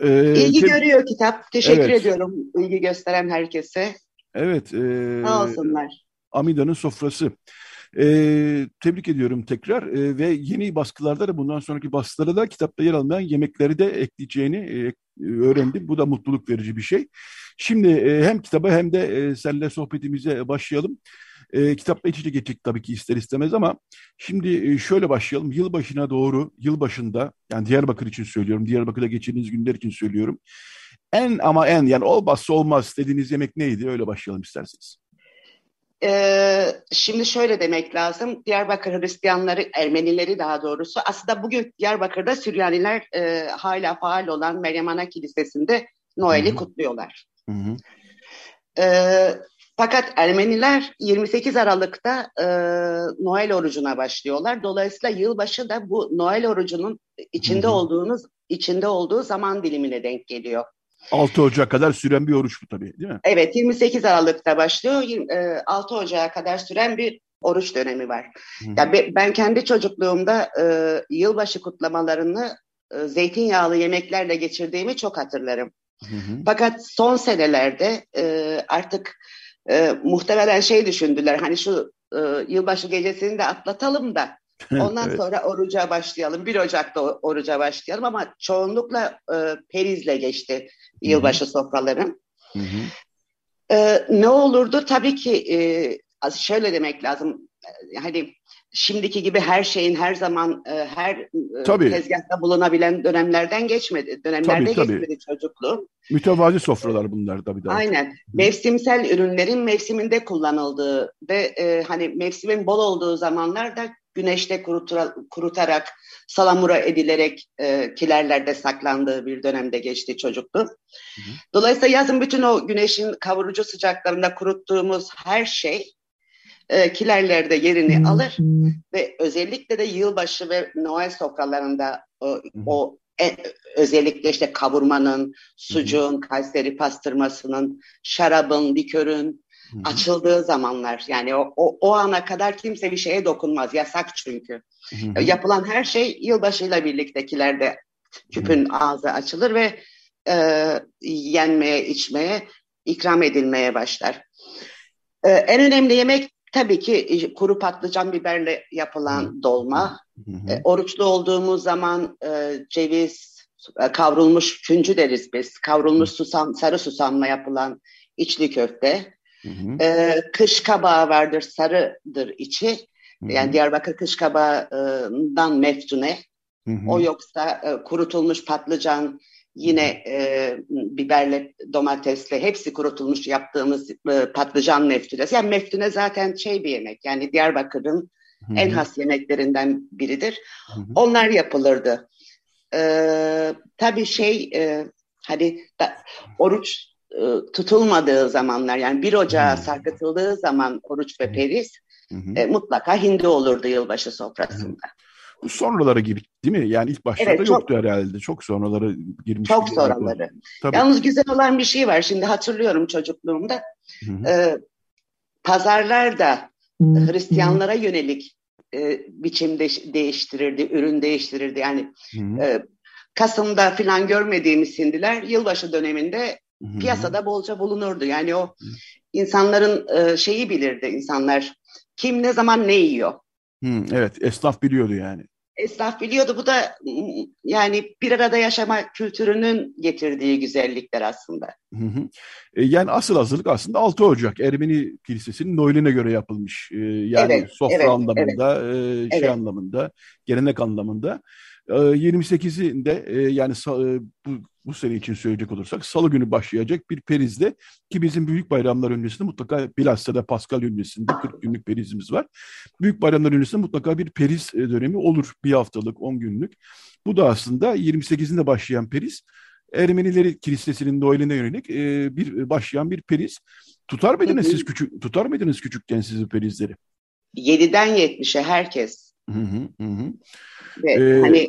Ee, İlgi görüyor kitap. Teşekkür evet. ediyorum ilgi gösteren herkese. Evet. E, Sağ olsunlar. Amida'nın sofrası. E, tebrik ediyorum tekrar e, ve yeni baskılarda da bundan sonraki baskılara da kitapta yer almayan yemekleri de ekleyeceğini e, öğrendim. Bu da mutluluk verici bir şey. Şimdi e, hem kitaba hem de e, seninle sohbetimize başlayalım. E, kitapla iç içe geçecek tabii ki ister istemez ama şimdi e, şöyle başlayalım. Yılbaşına doğru, yılbaşında yani Diyarbakır için söylüyorum, Diyarbakır'da geçirdiğiniz günler için söylüyorum. En ama en yani olmazsa olmaz dediğiniz yemek neydi? Öyle başlayalım isterseniz. Ee, şimdi şöyle demek lazım. Diyarbakır Hristiyanları, Ermenileri daha doğrusu. Aslında bugün Diyarbakır'da Süryaniler e, hala faal olan Meryem Ana Kilisesi'nde Noel'i kutluyorlar. Hı hı. Ee, fakat Ermeniler 28 Aralık'ta e, Noel orucuna başlıyorlar. Dolayısıyla yılbaşı da bu Noel orucunun içinde hı hı. olduğunuz içinde olduğu zaman dilimine denk geliyor. 6 Ocak kadar süren bir oruç bu tabii değil mi? Evet 28 Aralık'ta başlıyor. 6 e, Ocak'a kadar süren bir oruç dönemi var. Hı. Ya ben kendi çocukluğumda e, yılbaşı kutlamalarını e, zeytinyağlı yemeklerle geçirdiğimi çok hatırlarım. Hı hı. Fakat son senelerde e, artık e, muhtemelen şey düşündüler hani şu e, yılbaşı gecesini de atlatalım da ondan evet. sonra oruca başlayalım. 1 Ocak'ta oruca başlayalım ama çoğunlukla e, perizle geçti yılbaşı Hı-hı. sofraları. E, ne olurdu? Tabii ki e, şöyle demek lazım. Hani şimdiki gibi her şeyin her zaman e, her e, tabii. tezgahta bulunabilen dönemlerden geçmedi. Dönemlerde tabii, tabii. geçmedi çocukluğu. Mütevazi sofralar bunlar tabii. Daha Aynen. Hı. Mevsimsel ürünlerin mevsiminde kullanıldığı ve e, hani mevsimin bol olduğu zamanlarda güneşte kurutura, kurutarak salamura edilerek e, kilerlerde saklandığı bir dönemde geçti çocukluğu. Dolayısıyla yazın bütün o güneşin kavurucu sıcaklarında kuruttuğumuz her şey e, kilerlerde yerini alır ve özellikle de yılbaşı ve Noel sofralarında o, o e, özellikle işte kavurmanın, sucuğun, Kayseri pastırmasının, şarabın, likörün Hı-hı. açıldığı zamanlar. Yani o, o, o ana kadar kimse bir şeye dokunmaz. Yasak çünkü. Hı-hı. Yapılan her şey yılbaşıyla birliktekilerde tüpün Hı-hı. ağzı açılır ve e, yenmeye, içmeye, ikram edilmeye başlar. E, en önemli yemek Tabii ki e, kuru patlıcan biberle yapılan hı. dolma. E, oruçlu olduğumuz zaman e, ceviz, e, kavrulmuş küncü deriz biz. Kavrulmuş susam, sarı susamla yapılan içli köfte. Hı hı. E, kış kabağı vardır, sarıdır içi. Hı hı. Yani Diyarbakır kış kabağından meftune. Hı hı. O yoksa e, kurutulmuş patlıcan, Yine e, biberle, domatesle hepsi kurutulmuş yaptığımız e, patlıcan meftünesi. Yani meftüne zaten şey bir yemek. Yani Diyarbakır'ın Hı-hı. en has yemeklerinden biridir. Hı-hı. Onlar yapılırdı. E, tabii şey e, hani da, oruç tutulmadığı zamanlar yani bir ocağa Hı-hı. sarkıtıldığı zaman oruç ve periz e, mutlaka hindi olurdu yılbaşı sofrasında. Bu sonralara girdik değil mi? Yani ilk başlarda evet, çok, yoktu herhalde. Çok sonraları girmiş. Çok sonraları. Tabii. Yalnız güzel olan bir şey var. Şimdi hatırlıyorum çocukluğumda. E, pazarlarda. Hristiyanlara yönelik e, biçim de- değiştirirdi, ürün değiştirirdi. Yani e, Kasım'da falan görmediğimiz hindiler yılbaşı döneminde Hı-hı. piyasada bolca bulunurdu. Yani o Hı-hı. insanların e, şeyi bilirdi insanlar. Kim ne zaman ne yiyor? Hmm, evet, esnaf biliyordu yani. Esnaf biliyordu. Bu da yani bir arada yaşama kültürünün getirdiği güzellikler aslında. Hı hı. E, yani asıl hazırlık aslında 6 Ocak Ermeni Kilisesi'nin Noel'ine göre yapılmış. E, yani evet, sofra evet, anlamında, evet. E, şey evet. anlamında, gelenek anlamında. 28'inde ee, e, yani e, bu, bu sene için söyleyecek olursak salı günü başlayacak bir perizde ki bizim büyük bayramlar öncesinde mutlaka bilhassa da Pascal öncesinde 40 günlük perizimiz var. Büyük bayramlar öncesinde mutlaka bir periz e, dönemi olur bir haftalık 10 günlük. Bu da aslında 28'inde başlayan periz Ermenileri Kilisesi'nin Noel'ine yönelik bir başlayan bir periz. Tutar mıydınız siz küçük tutar mıydınız küçükken siz perizleri? 7'den 70'e herkes. Hı hı, hı. Ve ee, hani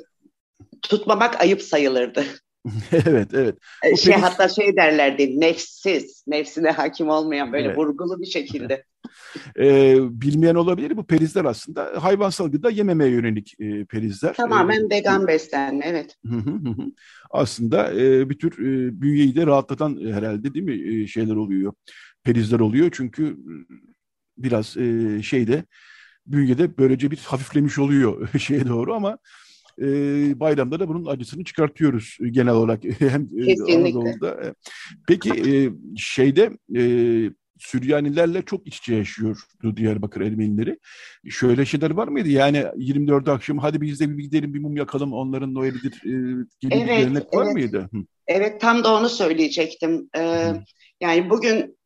tutmamak ayıp sayılırdı. evet, evet. O şey periz... hatta şey derlerdi, nefsiz, nefsine hakim olmayan böyle evet. vurgulu bir şekilde. e, bilmeyen olabilir. Bu perizler aslında hayvansal gıda yememeye yönelik e, perizler. Tamamen e, vegan beslenme, evet. aslında e, bir tür e, bünyeyi de rahatlatan e, herhalde değil mi e, şeyler oluyor. Perizler oluyor çünkü biraz e, şeyde bünyede böylece bir hafiflemiş oluyor şeye doğru ama e, bayramda da bunun acısını çıkartıyoruz genel olarak hem Kesinlikle. Anadolu'da. Peki e, şeyde e, Süryanilerle çok iç içe yaşıyordu Diyarbakır Ermenileri. Şöyle şeyler var mıydı? Yani 24 akşam hadi biz de bir gidelim bir mum yakalım onların Noel'idir e, gibi evet, bir gelenek evet. var mıydı? Evet tam da onu söyleyecektim. Ee, yani bugün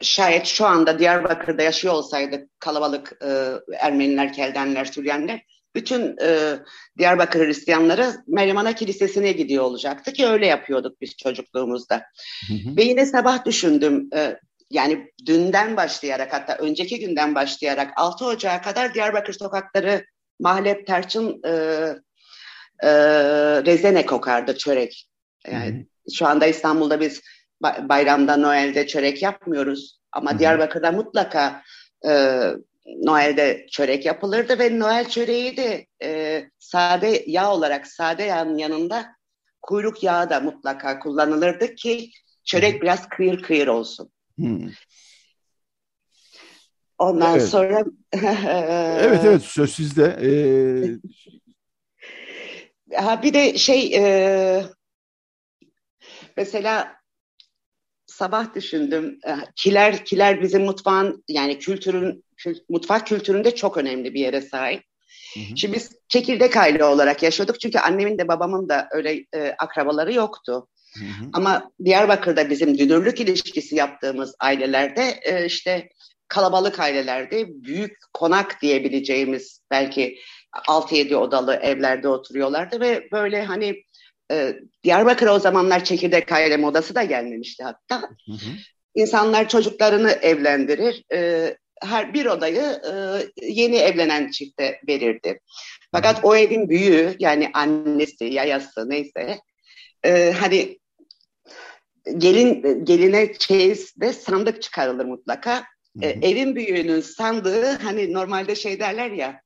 şayet şu anda Diyarbakır'da yaşıyor olsaydı kalabalık e, Ermeniler, Keldenler, Süryaniler bütün e, Diyarbakır Hristiyanları Meryem Ana Kilisesi'ne gidiyor olacaktı ki öyle yapıyorduk biz çocukluğumuzda. Hı hı. Ve yine sabah düşündüm e, yani dünden başlayarak hatta önceki günden başlayarak 6 Ocağı kadar Diyarbakır sokakları mahlep, tarçın, e, e, rezene kokardı çörek. Yani hı hı. şu anda İstanbul'da biz bayramda, Noel'de çörek yapmıyoruz. Ama Hı-hı. Diyarbakır'da mutlaka e, Noel'de çörek yapılırdı ve Noel çöreği de e, sade yağ olarak sade yağın yanında kuyruk yağı da mutlaka kullanılırdı ki çörek biraz kıyır kıyır olsun. Hı-hı. Ondan evet. sonra evet evet söz sizde. Ee... ha bir de şey e, mesela sabah düşündüm. Eh, kiler kiler bizim mutfağın yani kültürün kült, mutfak kültüründe çok önemli bir yere sahip. Hı hı. Şimdi biz çekirdek aile olarak yaşadık çünkü annemin de babamın da öyle e, akrabaları yoktu. Hı hı. Ama Diyarbakır'da bizim dünürlük ilişkisi yaptığımız ailelerde e, işte kalabalık ailelerde büyük konak diyebileceğimiz belki 6-7 odalı evlerde oturuyorlardı ve böyle hani e, Diyarbakır'a o zamanlar çekirdek aile modası da gelmemişti hatta. Hı hı. İnsanlar çocuklarını evlendirir. E, her bir odayı e, yeni evlenen çifte verirdi. Fakat o evin büyüğü yani annesi, yayası neyse e, hani gelin geline çeyizde sandık çıkarılır mutlaka. E, evin büyüğünün sandığı hani normalde şey derler ya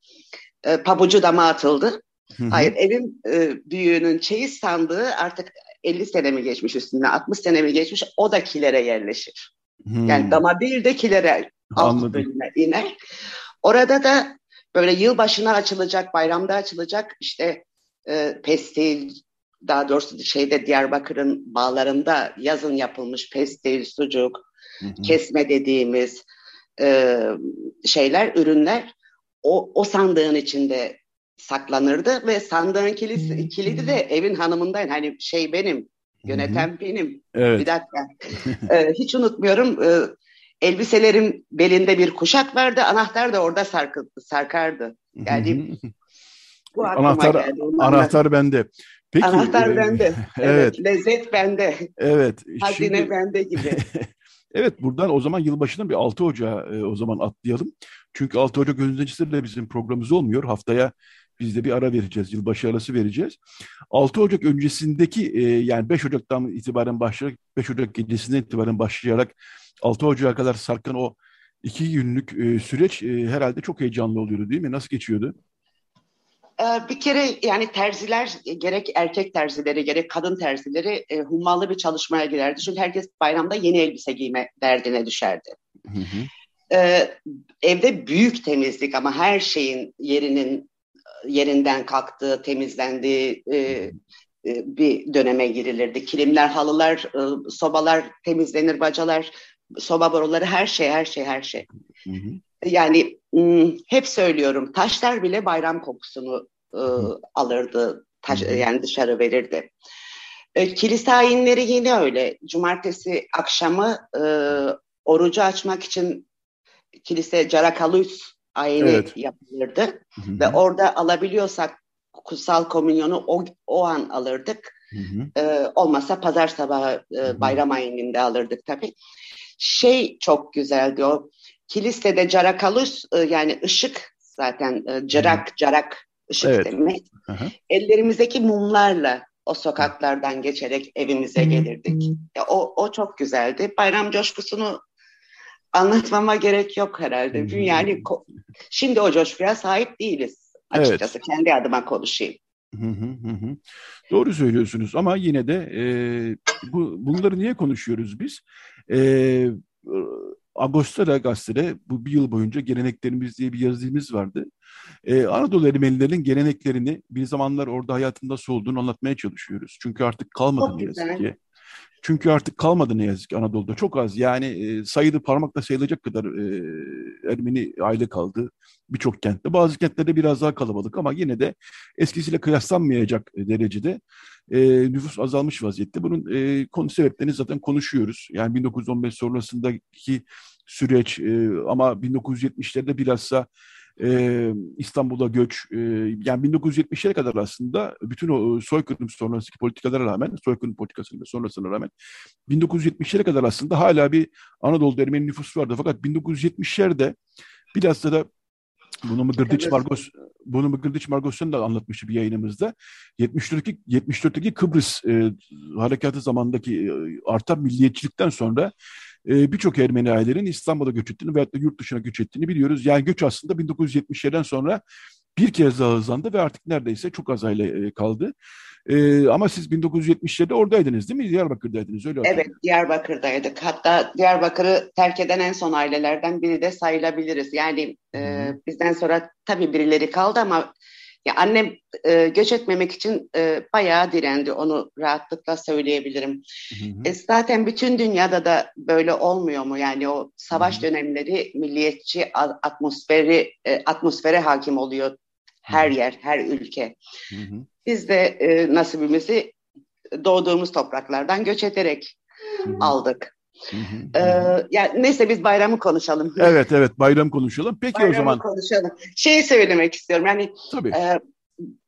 e, pabucu dama atıldı. Hayır evin e, büyüğünün çeyiz sandığı artık 50 sene mi geçmiş üstüne 60 sene mi geçmiş o da kilere yerleşir. Yani dama değil de kilere alt bölüme iner. Orada da böyle yılbaşına açılacak, bayramda açılacak işte e, pestil, daha doğrusu şeyde Diyarbakır'ın bağlarında yazın yapılmış pestil, sucuk, hı hı. kesme dediğimiz e, şeyler, ürünler o, o sandığın içinde saklanırdı ve sandığın kilidi, kilidi de evin hanımındaydı. Hani şey benim, yöneten benim. Evet. Bir dakika. ee, hiç unutmuyorum. Ee, elbiselerim belinde bir kuşak vardı. Anahtar da orada sarkı, sarkardı. Yani bu anahtar, geldi. anahtar bende. Peki, anahtar e, bende. Evet. evet. Lezzet bende. Evet. Hazine şimdi... bende gibi. evet buradan o zaman yılbaşından bir 6 Ocağı e, o zaman atlayalım. Çünkü 6 Ocak öncesiyle bizim programımız olmuyor. Haftaya biz de bir ara vereceğiz, yılbaşı arası vereceğiz. 6 Ocak öncesindeki e, yani 5 Ocak'tan itibaren başlayarak, 5 Ocak gecesinden itibaren başlayarak 6 Ocak'a kadar sarkan o iki günlük e, süreç e, herhalde çok heyecanlı oluyordu değil mi? Nasıl geçiyordu? Ee, bir kere yani terziler gerek erkek terzileri gerek kadın terzileri e, hummalı bir çalışmaya girerdi. Çünkü herkes bayramda yeni elbise giyme derdine düşerdi. Hı hı. Ee, evde büyük temizlik ama her şeyin yerinin yerinden kalktığı, temizlendiği e, e, bir döneme girilirdi. Kilimler, halılar, e, sobalar temizlenir, bacalar, soba boruları her şey, her şey, her şey. Hı hı. Yani hep söylüyorum, taşlar bile bayram kokusunu e, alırdı, taş, yani dışarı verirdi. E, kilise ayinleri yine öyle. Cumartesi akşamı e, orucu açmak için kilise Carakalus ayini evet. yapılırdı. Hı-hı. Ve orada alabiliyorsak kutsal komünyonu o, o an alırdık. Ee, olmasa pazar sabahı e, bayram ayininde alırdık tabii. Şey çok güzeldi o. Kilisede carakalus e, yani ışık zaten e, cırak carak ışık evet. demek. Hı hı. Ellerimizdeki mumlarla o sokaklardan geçerek evimize gelirdik. Ya, o, o çok güzeldi. Bayram coşkusunu anlatmama gerek yok herhalde. Yani şimdi o coşkuya sahip değiliz. Açıkçası evet. kendi adıma konuşayım. Hı hı hı. Doğru söylüyorsunuz ama yine de e, bu bunları niye konuşuyoruz biz? E, Agostara gazetede bu bir yıl boyunca geleneklerimiz diye bir yazımız vardı. Ee, Anadolu Ermenilerinin geleneklerini bir zamanlar orada hayatında olduğunu anlatmaya çalışıyoruz. Çünkü artık kalmadı ne yazık ki. Çünkü artık kalmadı ne yazık ki Anadolu'da. Çok az yani e, sayılı parmakla sayılacak kadar e, Ermeni aile kaldı birçok kentte. Bazı kentlerde biraz daha kalabalık ama yine de eskisiyle kıyaslanmayacak derecede e, nüfus azalmış vaziyette. Bunun e, konu sebeplerini zaten konuşuyoruz. Yani 1915 sonrasındaki süreç e, ama 1970'lerde bilhassa e, İstanbul'a göç e, yani 1970'lere kadar aslında bütün o soykırım sonrasındaki politikalara rağmen soykırım politikasının sonrasına rağmen 1970'lere kadar aslında hala bir Anadolu'da Ermeni nüfusu vardı. Fakat 1970'lerde bilhassa da bunu Mıgırdıç Margos bunu Mıgırdıç Margos'un da anlatmıştı bir yayınımızda. 74'teki 74'teki Kıbrıs e, harekatı zamandaki e, artan milliyetçilikten sonra e, birçok Ermeni ailelerin İstanbul'a göç ettiğini veyahut da yurt dışına göç ettiğini biliyoruz. Yani göç aslında 1970'lerden sonra bir kez daha hızlandı ve artık neredeyse çok az aile e, kaldı. Ee, ama siz 1970'lerde oradaydınız değil mi? Diyarbakır'daydınız öyle Evet Diyarbakır'daydık. Hatta Diyarbakır'ı terk eden en son ailelerden biri de sayılabiliriz. Yani e, bizden sonra tabii birileri kaldı ama ya annem e, göç etmemek için e, bayağı direndi. Onu rahatlıkla söyleyebilirim. Hı hı. E, zaten bütün dünyada da böyle olmuyor mu? Yani o savaş hı hı. dönemleri milliyetçi atmosferi e, atmosfere hakim oluyor her yer, her ülke. Hı hı. Biz de e, nasibimizi doğduğumuz topraklardan göç ederek hı hı. aldık. Ee, yani neyse biz bayramı konuşalım. Evet evet bayram konuşalım. Peki bayramı o zaman. konuşalım. Şey söylemek istiyorum yani Tabii. E,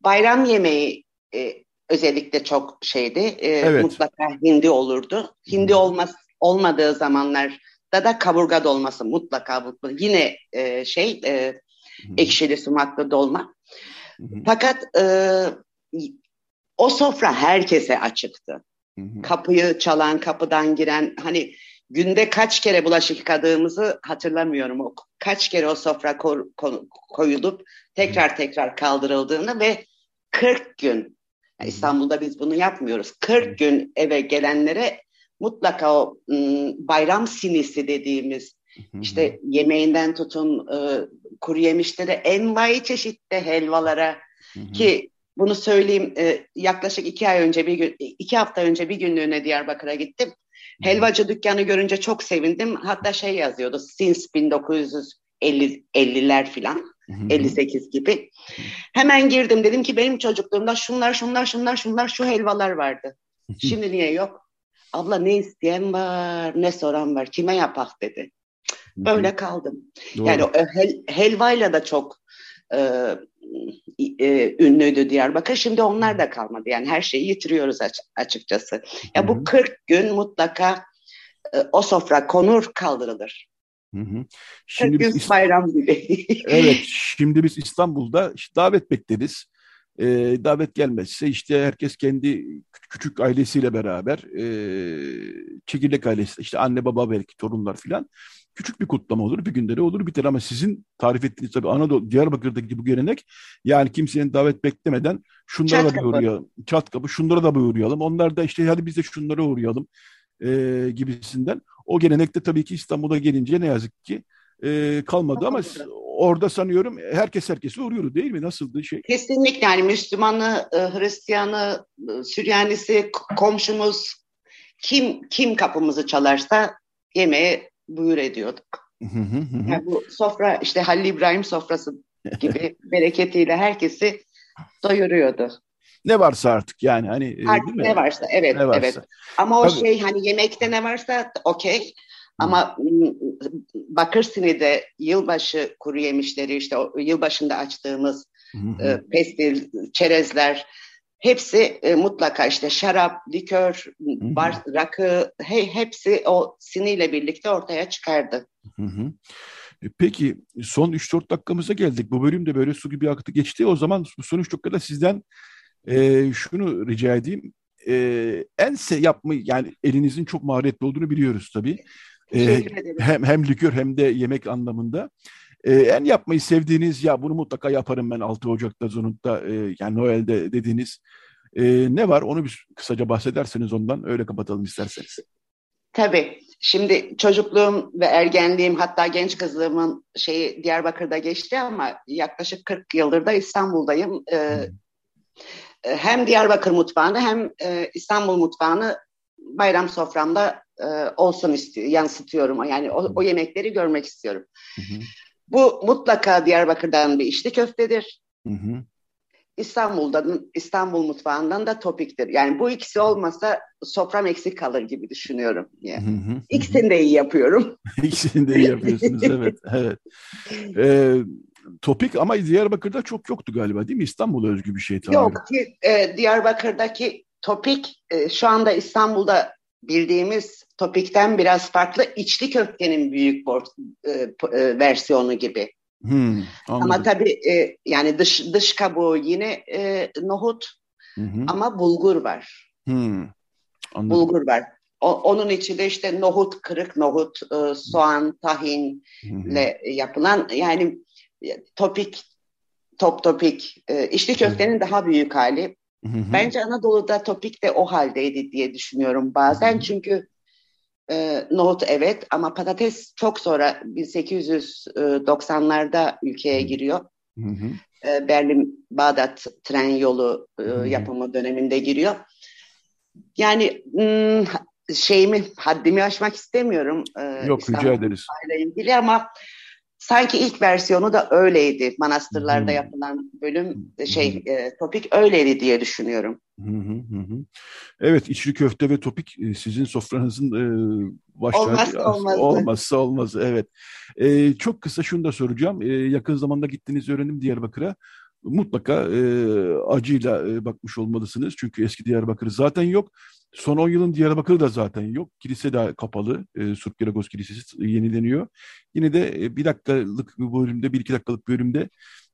bayram yemeği e, özellikle çok şeydi. E, evet. Mutlaka hindi olurdu. Hindi olmaz olmadığı zamanlar da da kaburga dolması mutlaka mutlaka. Yine e, şey e, ekşili sumaklı dolma. Fakat e, o sofra herkese açıktı. Hı hı. Kapıyı çalan, kapıdan giren hani günde kaç kere bulaşık yıkadığımızı hatırlamıyorum. O kaç kere o sofra ko- ko- koyulup tekrar tekrar kaldırıldığını ve 40 gün yani İstanbul'da biz bunu yapmıyoruz. 40 hı. gün eve gelenlere mutlaka o bayram sinisi dediğimiz işte yemeğinden tutun e, kuru yemişlere envai çeşitte helvalara ki bunu söyleyeyim e, yaklaşık iki ay önce bir gün iki hafta önce bir günlüğüne Diyarbakır'a gittim. Helvacı dükkanı görünce çok sevindim. Hatta şey yazıyordu since 1950'ler filan. 58 gibi. Hemen girdim dedim ki benim çocukluğumda şunlar şunlar şunlar şunlar şu helvalar vardı. Şimdi niye yok? Abla ne isteyen var ne soran var kime yapak dedi. Böyle kaldım. Doğru. Yani hel, helvayla da çok e, e, ünlüydü Diyarbakır. Şimdi onlar da kalmadı. Yani her şeyi yitiriyoruz açıkçası. Ya bu 40 gün mutlaka e, o sofra konur kaldırılır. Hı hı. Şimdi biz bayram gibi. evet, şimdi biz İstanbul'da işte davet bekleriz. E, davet gelmezse işte herkes kendi küçük ailesiyle beraber e, çekirdek ailesi işte anne baba belki torunlar filan küçük bir kutlama olur. Bir günde de olur biter ama sizin tarif ettiğiniz tabii Anadolu, Diyarbakır'daki bu gelenek yani kimsenin davet beklemeden şunlara Çat da bir uğrayalım. Çat kapı şunlara da bir uğrayalım. Onlar da işte hadi biz de şunlara uğrayalım e, gibisinden. O gelenek de tabii ki İstanbul'a gelince ne yazık ki e, kalmadı ama orada sanıyorum herkes herkese uğruyordu değil mi? Nasıldı şey? Kesinlikle yani Müslümanı, e, Hristiyanı, e, Süryanisi, komşumuz kim kim kapımızı çalarsa yemeğe buyur ediyorduk. yani bu sofra işte Halil İbrahim sofrası gibi bereketiyle herkesi doyuruyordu. Ne varsa artık yani hani e, artık ne varsa evet ne varsa. evet. Ama o Tabii. şey hani yemekte ne varsa okey. Ama Bakırsine'de yılbaşı kuru yemişleri işte o yılbaşında açtığımız e, pestil, çerezler hepsi e, mutlaka işte şarap, likör, bar, rakı he, hepsi o siniyle birlikte ortaya çıkardı. Hı hı. E, peki son 3-4 dakikamıza geldik. Bu bölüm de böyle su gibi aktı geçti. O zaman bu son 3 dakikada sizden e, şunu rica edeyim. E, en se yapmayı yani elinizin çok maharetli olduğunu biliyoruz tabii. E, hem, hem likör hem de yemek anlamında. E, en yapmayı sevdiğiniz ya bunu mutlaka yaparım ben 6 Ocak'ta Zonut'ta e, yani Noel'de dediğiniz e, ne var onu bir kısaca bahsederseniz ondan öyle kapatalım isterseniz. Tabii. Şimdi çocukluğum ve ergenliğim hatta genç kızlığımın şeyi Diyarbakır'da geçti ama yaklaşık 40 yıldır da İstanbul'dayım. Ee, hem Diyarbakır mutfağını hem e, İstanbul mutfağını bayram soframda e, olsun istiyor, yansıtıyorum. Yani o, o yemekleri görmek istiyorum. Hı hı. Bu mutlaka Diyarbakır'dan bir içli köftedir. Hı hı. İstanbul'dan İstanbul mutfağından da topiktir. Yani bu ikisi olmasa sofram eksik kalır gibi düşünüyorum. Yani. Hı hı, İkisini de iyi yapıyorum. İkisini de iyi yapıyorsunuz evet. evet. Ee, topik ama Diyarbakır'da çok yoktu galiba değil mi? İstanbul'a özgü bir şey tabii. Yok e, Diyarbakır'daki topik e, şu anda İstanbul'da bildiğimiz topikten biraz farklı içli köftenin büyük e, e, versiyonu gibi. Hmm, ama tabii e, yani dış dış kabuğu yine e, nohut hı hı. ama bulgur var. Hmm, bulgur var. O, onun içinde işte nohut, kırık nohut, e, soğan, tahinle hı hı. yapılan yani e, topik, top topik, e, içli köftenin hı. daha büyük hali. Hı hı. Bence Anadolu'da topik de o haldeydi diye düşünüyorum bazen hı hı. çünkü e, nohut evet ama patates çok sonra 1890'larda ülkeye giriyor. Hı hı. E, Berlin-Bağdat tren yolu e, yapımı döneminde giriyor. Yani m, şeyimi haddimi aşmak istemiyorum. E, Yok İstanbul rica ederiz. ilgili ama sanki ilk versiyonu da öyleydi. Manastırlarda hmm. yapılan bölüm şey e, topik öyleydi diye düşünüyorum. Hı hı hı. Evet içli köfte ve topik e, sizin sofranızın e, başlığı. Olmazsa olmaz. Olmazsa olmaz evet. E, çok kısa şunu da soracağım. E, yakın zamanda gittiğinizi öğrendim Diyarbakır'a. Mutlaka e, acıyla e, bakmış olmalısınız. Çünkü eski Diyarbakır zaten yok. Son 10 yılın Diyarbakır'ı da zaten yok. Kilise de kapalı. E, Surp Kilisesi yenileniyor. Yine de e, bir dakikalık bir bölümde, bir iki dakikalık bölümde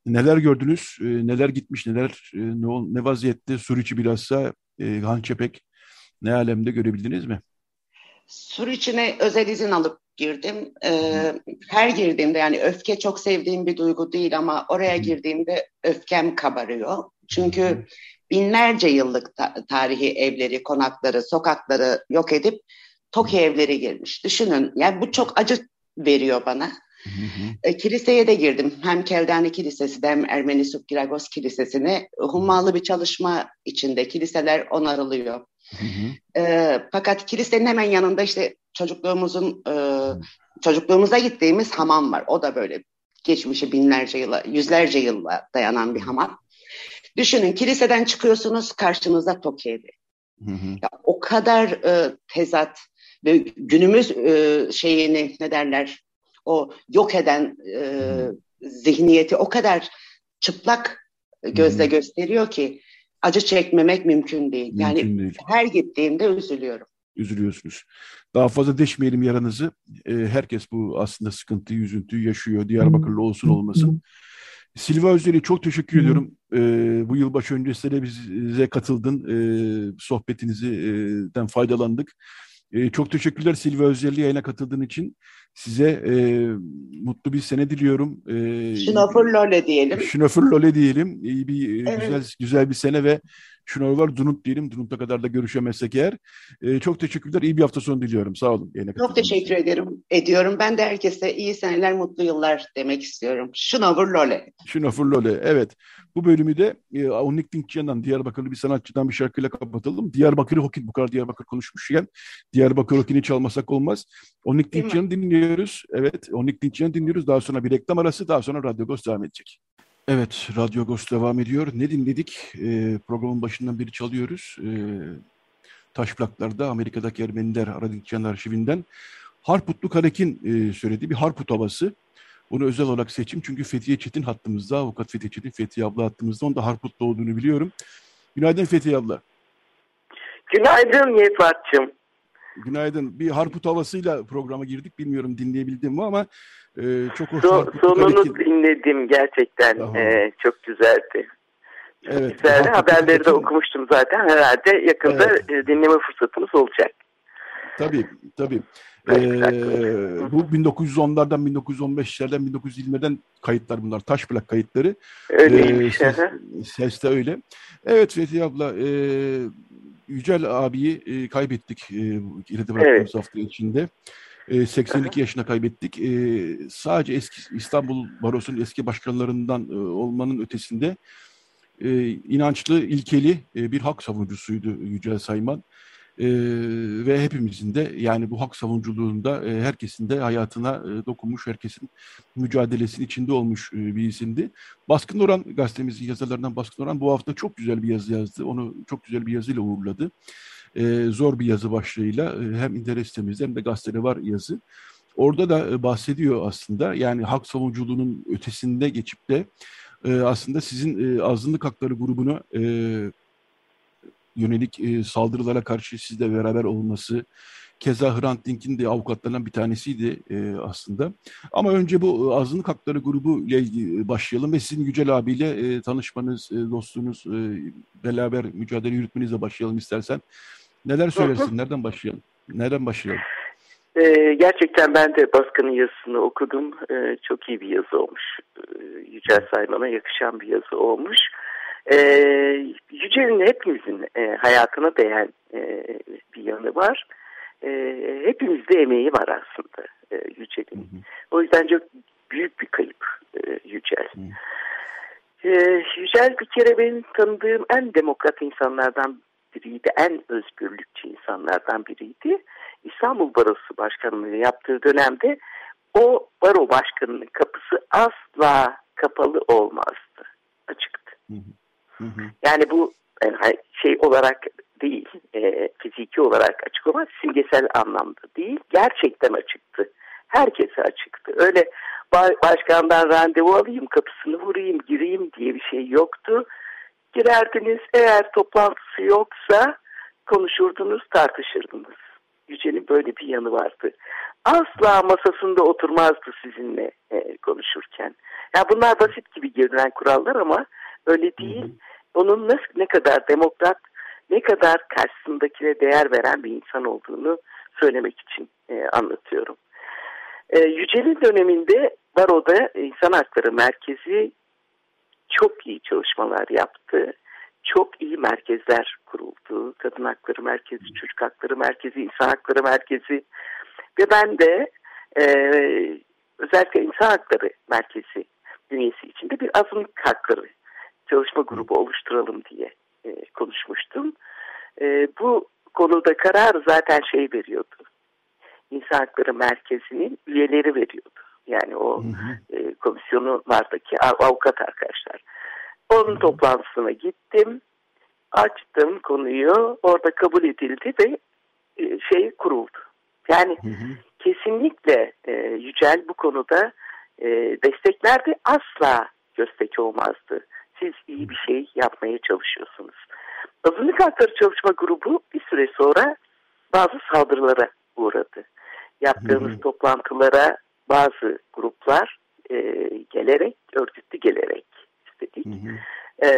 neler gördünüz, e, neler gitmiş, neler e, ne, ne vaziyette Suriçi bilhassa e, Hançepek ne alemde görebildiniz mi? Suriçi'ne özel izin alıp girdim. Ee, her girdiğimde yani öfke çok sevdiğim bir duygu değil ama oraya girdiğimde öfkem kabarıyor. Çünkü binlerce yıllık ta- tarihi evleri, konakları, sokakları yok edip TOKİ evleri girmiş. Düşünün yani bu çok acı veriyor bana. Hı hı. E, kiliseye de girdim. Hem Keldani Kilisesi de hem Ermeni Subkiragos Kilisesi'ne hummalı bir çalışma içinde kiliseler onarılıyor. Hı hı. E, fakat kilisenin hemen yanında işte çocukluğumuzun e, çocukluğumuza gittiğimiz hamam var. O da böyle geçmişi binlerce yıla, yüzlerce yılla dayanan bir hamam. Düşünün kiliseden çıkıyorsunuz karşınıza Tokyo'da. Ya, o kadar e, tezat ve günümüz e, şeyini ne derler o yok eden e, zihniyeti o kadar çıplak gözle hmm. gösteriyor ki acı çekmemek mümkün değil. Mümkün yani değil. her gittiğimde üzülüyorum. Üzülüyorsunuz. Daha fazla deşmeyelim yaranızı. E, herkes bu aslında sıkıntıyı, üzüntüyü yaşıyor. Diyarbakırlı olsun olmasın. Silva Özdel'i çok teşekkür Hı. ediyorum. Ee, bu yılbaşı öncesinde bize katıldın. Ee, sohbetinizden faydalandık. Ee, çok teşekkürler Silva Özdel'i yayına katıldığın için. Size e, mutlu bir sene diliyorum. E, Şnöfür Lole diyelim. Şnöfür Lole diyelim. İyi bir evet. güzel güzel bir sene ve Şunor var Dunut diyelim. Dunut'a kadar da görüşemezsek eğer. E, çok teşekkürler. İyi bir hafta sonu diliyorum. Sağ olun. Çok teşekkür ederim. Ediyorum. Ben de herkese iyi seneler, mutlu yıllar demek istiyorum. Şunor Lole. Şunor Lole. Evet. Bu bölümü de e, Unik Dinkçiyan'dan Diyarbakırlı bir sanatçıdan bir şarkıyla kapatalım. Diyarbakır Hokin, bu kadar Diyarbakır konuşmuşken Diyarbakır Hokin'i çalmasak olmaz. Unik Dinkçiyan'ı dinliyoruz. Evet, Unik Dinkçiyan'ı dinliyoruz. Daha sonra bir reklam arası, daha sonra Radyo Ghost devam edecek. Evet, Radyo Ghost devam ediyor. Ne dinledik? E, programın başından beri çalıyoruz. E, taş plaklarda Amerika'daki Ermeniler Aradikcan arşivinden Harputlu Karek'in e, söylediği bir Harput havası. Bunu özel olarak seçim çünkü Fethiye Çetin hattımızda, avukat Fethiye Çetin, Fethiye abla hattımızda. Onda Harputlu olduğunu biliyorum. Günaydın Fethiye abla. Günaydın Yetvat'cığım. Günaydın. Bir Harput havasıyla programa girdik. Bilmiyorum dinleyebildim mi ama E, çok hoş. So, sonunu ki... dinledim gerçekten. Tamam. E, çok güzeldi. Çok evet, güzeldi. Haberleri de okumuştum zaten. Herhalde yakında evet. E, dinleme fırsatımız olacak. Tabii, tabii. Ee, bu 1910'lardan, 1915'lerden, 1920'lerden kayıtlar bunlar. Taş plak kayıtları. Öyleymiş. Ee, ses, ses de öyle. Evet Fethi abla, e, Yücel abiyi e, kaybettik. E, geride bıraktığımız evet. hafta içinde. E, 82 yaşına kaybettik. E, sadece eski İstanbul Barosu'nun eski başkanlarından e, olmanın ötesinde e, inançlı, ilkeli e, bir hak savunucusuydu Yücel Sayman. E, ve hepimizin de yani bu hak savunuculuğunda e, herkesin de hayatına e, dokunmuş, herkesin mücadelesinin içinde olmuş e, bir isimdi. Baskın Oran gazetemizin yazarlarından Baskın Oran bu hafta çok güzel bir yazı yazdı. Onu çok güzel bir yazıyla uğurladı. E, zor bir yazı başlığıyla e, hem internet sitemizde hem de gazetede var yazı. Orada da bahsediyor aslında yani hak savunuculuğunun ötesinde geçip de e, aslında sizin e, azınlık hakları grubunu e, yönelik e, saldırılara karşı sizle beraber olması, Keza Hrant Dink'in de avukatlarından bir tanesiydi e, aslında. Ama önce bu azınlık hakları grubu ile başlayalım ve sizin Yücel abiyle e, tanışmanız, e, dostluğunuz, e, beraber mücadele yürütmenizle başlayalım istersen. Neler söylersin? Nereden başlayalım? Nereden başlayalım? Ee, gerçekten ben de Baskın'ın yazısını okudum. Ee, çok iyi bir yazı olmuş. Ee, Yücel Sayman'a yakışan bir yazı olmuş. E, Yücel'in hepimizin e, hayatına değen e, bir yanı var. E, hepimizde emeği var aslında e, Yücel'in. O yüzden çok büyük bir kayıp e, Yücel. E, Yücel bir kere benim tanıdığım en demokrat insanlardan biriydi. En özgürlükçü insanlardan biriydi. İstanbul Barosu Başkanlığı yaptığı dönemde o baro başkanının kapısı asla kapalı olmazdı. Açıktı. Hı hı. Yani bu yani şey olarak değil, e, fiziki olarak açık olmaz, simgesel anlamda değil, gerçekten açıktı. Herkese açıktı. Öyle başkandan randevu alayım, kapısını vurayım, gireyim diye bir şey yoktu. Girerdiniz, eğer toplantısı yoksa konuşurdunuz, tartışırdınız. Yücel'in böyle bir yanı vardı. Asla masasında oturmazdı sizinle e, konuşurken. Ya bunlar basit gibi görünen kurallar ama öyle değil. Hı hı onun ne, ne kadar demokrat, ne kadar karşısındakine değer veren bir insan olduğunu söylemek için e, anlatıyorum. E, Yücel'in döneminde Baro'da İnsan Hakları Merkezi çok iyi çalışmalar yaptı. Çok iyi merkezler kuruldu. Kadın Hakları Merkezi, Çocuk Hakları Merkezi, İnsan Hakları Merkezi ve ben de e, özellikle İnsan Hakları Merkezi bünyesi içinde bir azınlık hakları çalışma grubu oluşturalım diye e, konuşmuştum. E, bu konuda karar zaten şey veriyordu. İnsan Hakları Merkezi'nin üyeleri veriyordu. Yani o hı hı. E, komisyonlardaki avukat arkadaşlar. Onun hı hı. toplantısına gittim. Açtım konuyu. Orada kabul edildi ve e, şey kuruldu. Yani hı hı. kesinlikle e, Yücel bu konuda e, desteklerdi. Asla göstek olmazdı siz iyi bir şey yapmaya çalışıyorsunuz. Azınlık Hakları Çalışma Grubu bir süre sonra bazı saldırılara uğradı. Yaptığımız hı toplantılara bazı gruplar e, gelerek, örgütlü gelerek istedik. E,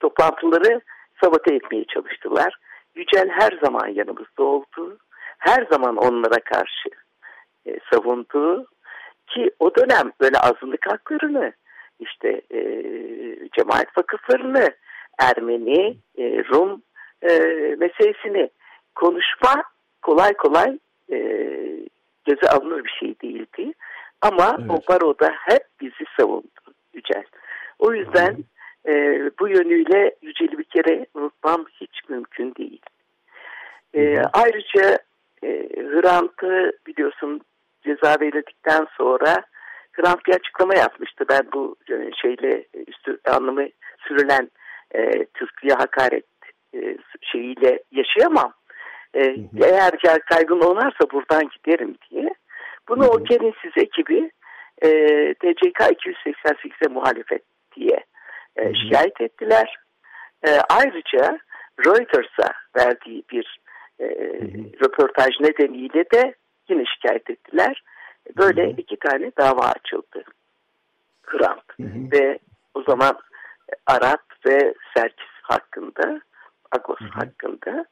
toplantıları sabote etmeye çalıştılar. Yücel her zaman yanımızda oldu. Her zaman onlara karşı e, savundu. Ki o dönem böyle azınlık haklarını işte e, cemaat vakıflarını, Ermeni, e, Rum e, meselesini konuşma kolay kolay e, göze alınır bir şey değildi. Ama evet. o baroda hep bizi savundu Yücel. O yüzden e, bu yönüyle Yücel'i bir kere unutmam hiç mümkün değil. E, ayrıca e, Hrant'ı biliyorsun ceza verildikten sonra Trump bir açıklama yapmıştı. Ben bu e, şeyle üstü anlamı sürülen e, Türklüğe hakaret e, şeyiyle yaşayamam. E, hı hı. Eğer kaygın olursa buradan giderim diye. Bunu hı o kendisiz ekibi e, TCK 288'e muhalefet diye e, şikayet ettiler. E, ayrıca Reuters'a verdiği bir e, röportaj nedeniyle de yine şikayet ettiler Böyle hı hı. iki tane dava açıldı. Hrant ve o zaman Arat ve Serkis hakkında, Agos hı hı. hakkında.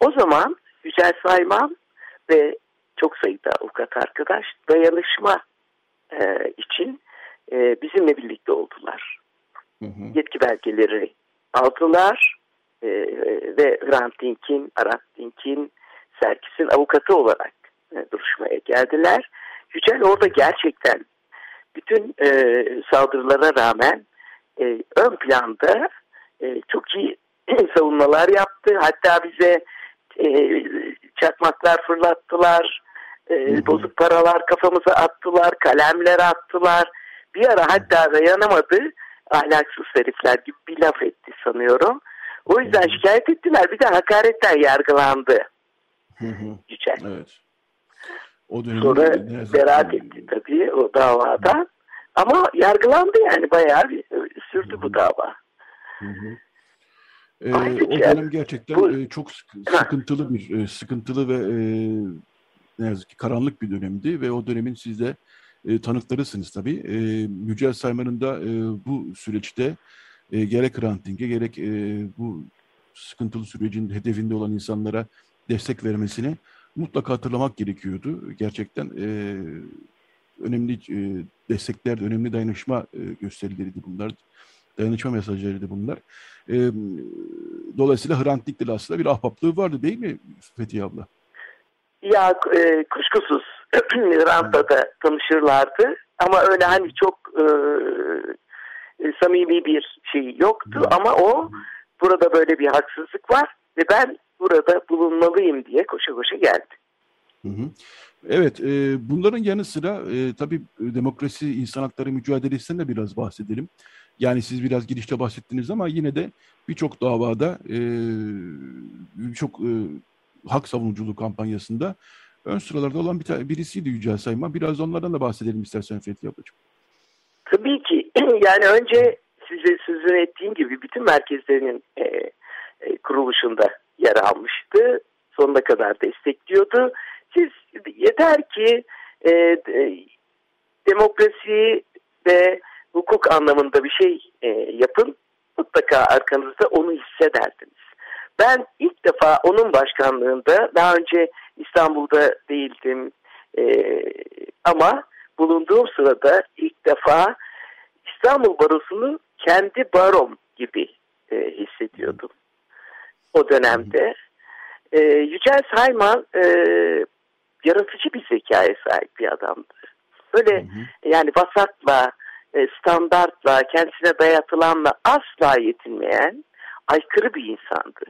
O zaman Yücel Sayman ve çok sayıda avukat arkadaş dayanışma e, için e, bizimle birlikte oldular. Hı hı. Yetki belgeleri aldılar e, ve Hrant Dink'in, Arat Dink'in, Serkis'in avukatı olarak e, duruşmaya geldiler. Yücel orada gerçekten bütün e, saldırılara rağmen e, ön planda e, çok iyi savunmalar yaptı. Hatta bize e, çakmaklar fırlattılar, e, bozuk paralar kafamıza attılar, kalemler attılar. Bir ara hatta dayanamadı, ahlaksız herifler gibi bir laf etti sanıyorum. O yüzden şikayet ettiler. Bir de hakaretten yargılandı. Yücel. Evet. O Sonra beraat etti tabii o davada. Ama yargılandı yani bayağı bir sürdü bu dava. Hı hı. Ee, o dönem gerçekten bu, e, çok sıkıntılı bir e, sıkıntılı ve e, ne yazık ki karanlık bir dönemdi ve o dönemin siz de e, tanıklarısınız tabii. E, Yücel Sayman'ın da e, bu süreçte e, gerek rantinge gerek e, bu sıkıntılı sürecin hedefinde olan insanlara destek vermesini mutlaka hatırlamak gerekiyordu. Gerçekten e, önemli e, destekler, önemli dayanışma e, gösterileriydi bunlar. Dayanışma mesajlarıydı bunlar. E, dolayısıyla Hrant Dink'le aslında bir ahbaplığı vardı değil mi Fethiye abla? Ya e, kuşkusuz Hrant'la da tanışırlardı. Ama öyle hani çok e, e, samimi bir şey yoktu. Ama o burada böyle bir haksızlık var ve ben burada bulunmalıyım diye koşa koşa geldi. Hı hı. Evet, e, bunların yanı sıra e, tabii demokrasi, insan hakları mücadelesinden de biraz bahsedelim. Yani siz biraz girişte bahsettiniz ama yine de birçok davada, e, birçok e, hak savunuculuğu kampanyasında ön sıralarda olan bir birisiydi Yücel Sayman. Biraz onlardan da bahsedelim istersen Fethi ablacığım. Tabii ki. Yani önce size sözünü ettiğim gibi bütün merkezlerinin e, e, kuruluşunda yer almıştı. Sonuna kadar destekliyordu. Siz yeter ki e, demokrasi ve hukuk anlamında bir şey e, yapın. Mutlaka arkanızda onu hissederdiniz. Ben ilk defa onun başkanlığında daha önce İstanbul'da değildim e, ama bulunduğum sırada ilk defa İstanbul Barosu'nu kendi barom gibi e, hissediyordum o dönemde. E, Yücel Sayman e, yaratıcı bir zekaya sahip bir adamdı. Böyle hı hı. yani vasatla, e, standartla, kendisine dayatılanla asla yetinmeyen aykırı bir insandı.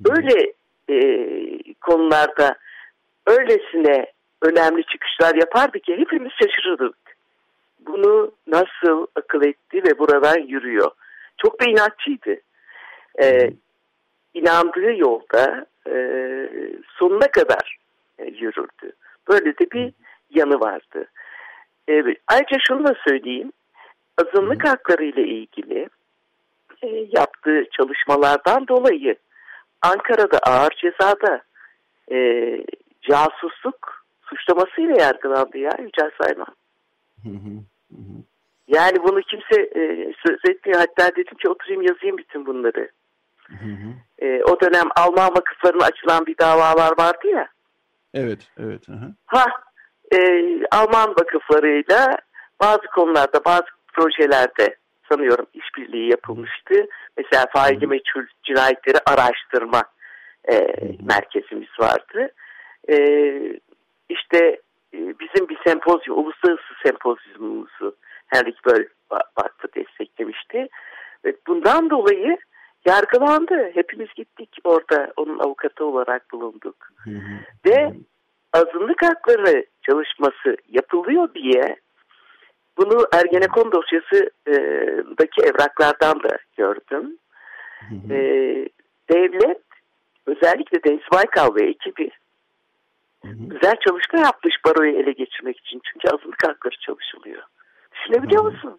Böyle e, konularda öylesine önemli çıkışlar yapardı ki hepimiz şaşırırdık. Bunu nasıl akıl etti ve buradan yürüyor. Çok da inatçıydı. Ee, inandığı yolda e, sonuna kadar e, yürürdü. Böyle de bir yanı vardı. E, ayrıca şunu da söyleyeyim. Azınlık hakları ile ilgili e, yaptığı çalışmalardan dolayı Ankara'da ağır cezada e, casusluk suçlamasıyla yargılandı ya Yücel Sayman. Yani bunu kimse e, söz etmiyor. Hatta dedim ki oturayım yazayım bütün bunları. E, o dönem Alman vakıflarına açılan bir davalar vardı ya. Evet, evet. Hı hı. Ha, e, Alman vakıflarıyla bazı konularda, bazı projelerde sanıyorum işbirliği yapılmıştı. Mesela faili meçhul cinayetleri araştırma e, merkezimiz vardı. E, işte e, bizim bir sempozyum, uluslararası sempozyumumuzu Henrik Böll Vakfı desteklemişti. Ve bundan dolayı yargılandı. Hepimiz gittik orada onun avukatı olarak bulunduk. Hı hı. Ve azınlık hakları çalışması yapılıyor diye bunu Ergenekon dosyasındaki evraklardan da gördüm. Hı hı. Ee, devlet özellikle Deniz Baykal ve ekibi hı hı. güzel çalışma yapmış baroyu ele geçirmek için. Çünkü azınlık hakları çalışılıyor. Düşünebiliyor hı hı. musun?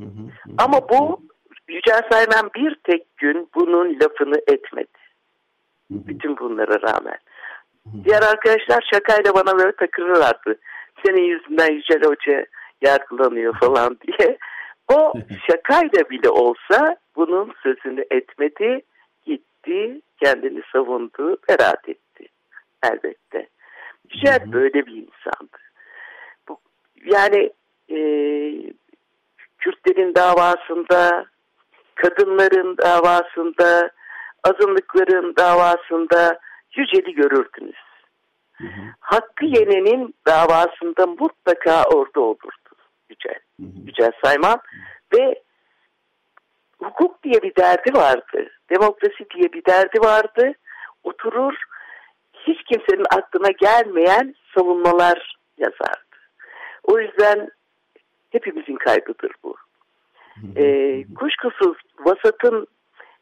Hı. Hı. Ama bu Yücel Sayman bir tek gün bunun lafını etmedi. Bütün bunlara rağmen. Diğer arkadaşlar şakayla bana böyle takılırlardı. senin yüzünden Yücel Hoca yargılanıyor falan diye. O şakayla bile olsa bunun sözünü etmedi, gitti, kendini savundu, beraat etti. Elbette. Yücel böyle bir insandı. Bu, yani e, Kürtlerin davasında, kadınların davasında, azınlıkların davasında Yücel'i görürdünüz. Hı hı. Hakkı yenenin davasında mutlaka orada olurdu Yücel. Hı hı. Yücel Sayman ve hukuk diye bir derdi vardı. Demokrasi diye bir derdi vardı. Oturur hiç kimsenin aklına gelmeyen savunmalar yazardı. O yüzden hepimizin kaybıdır bu. E, kuşkusuz vasatın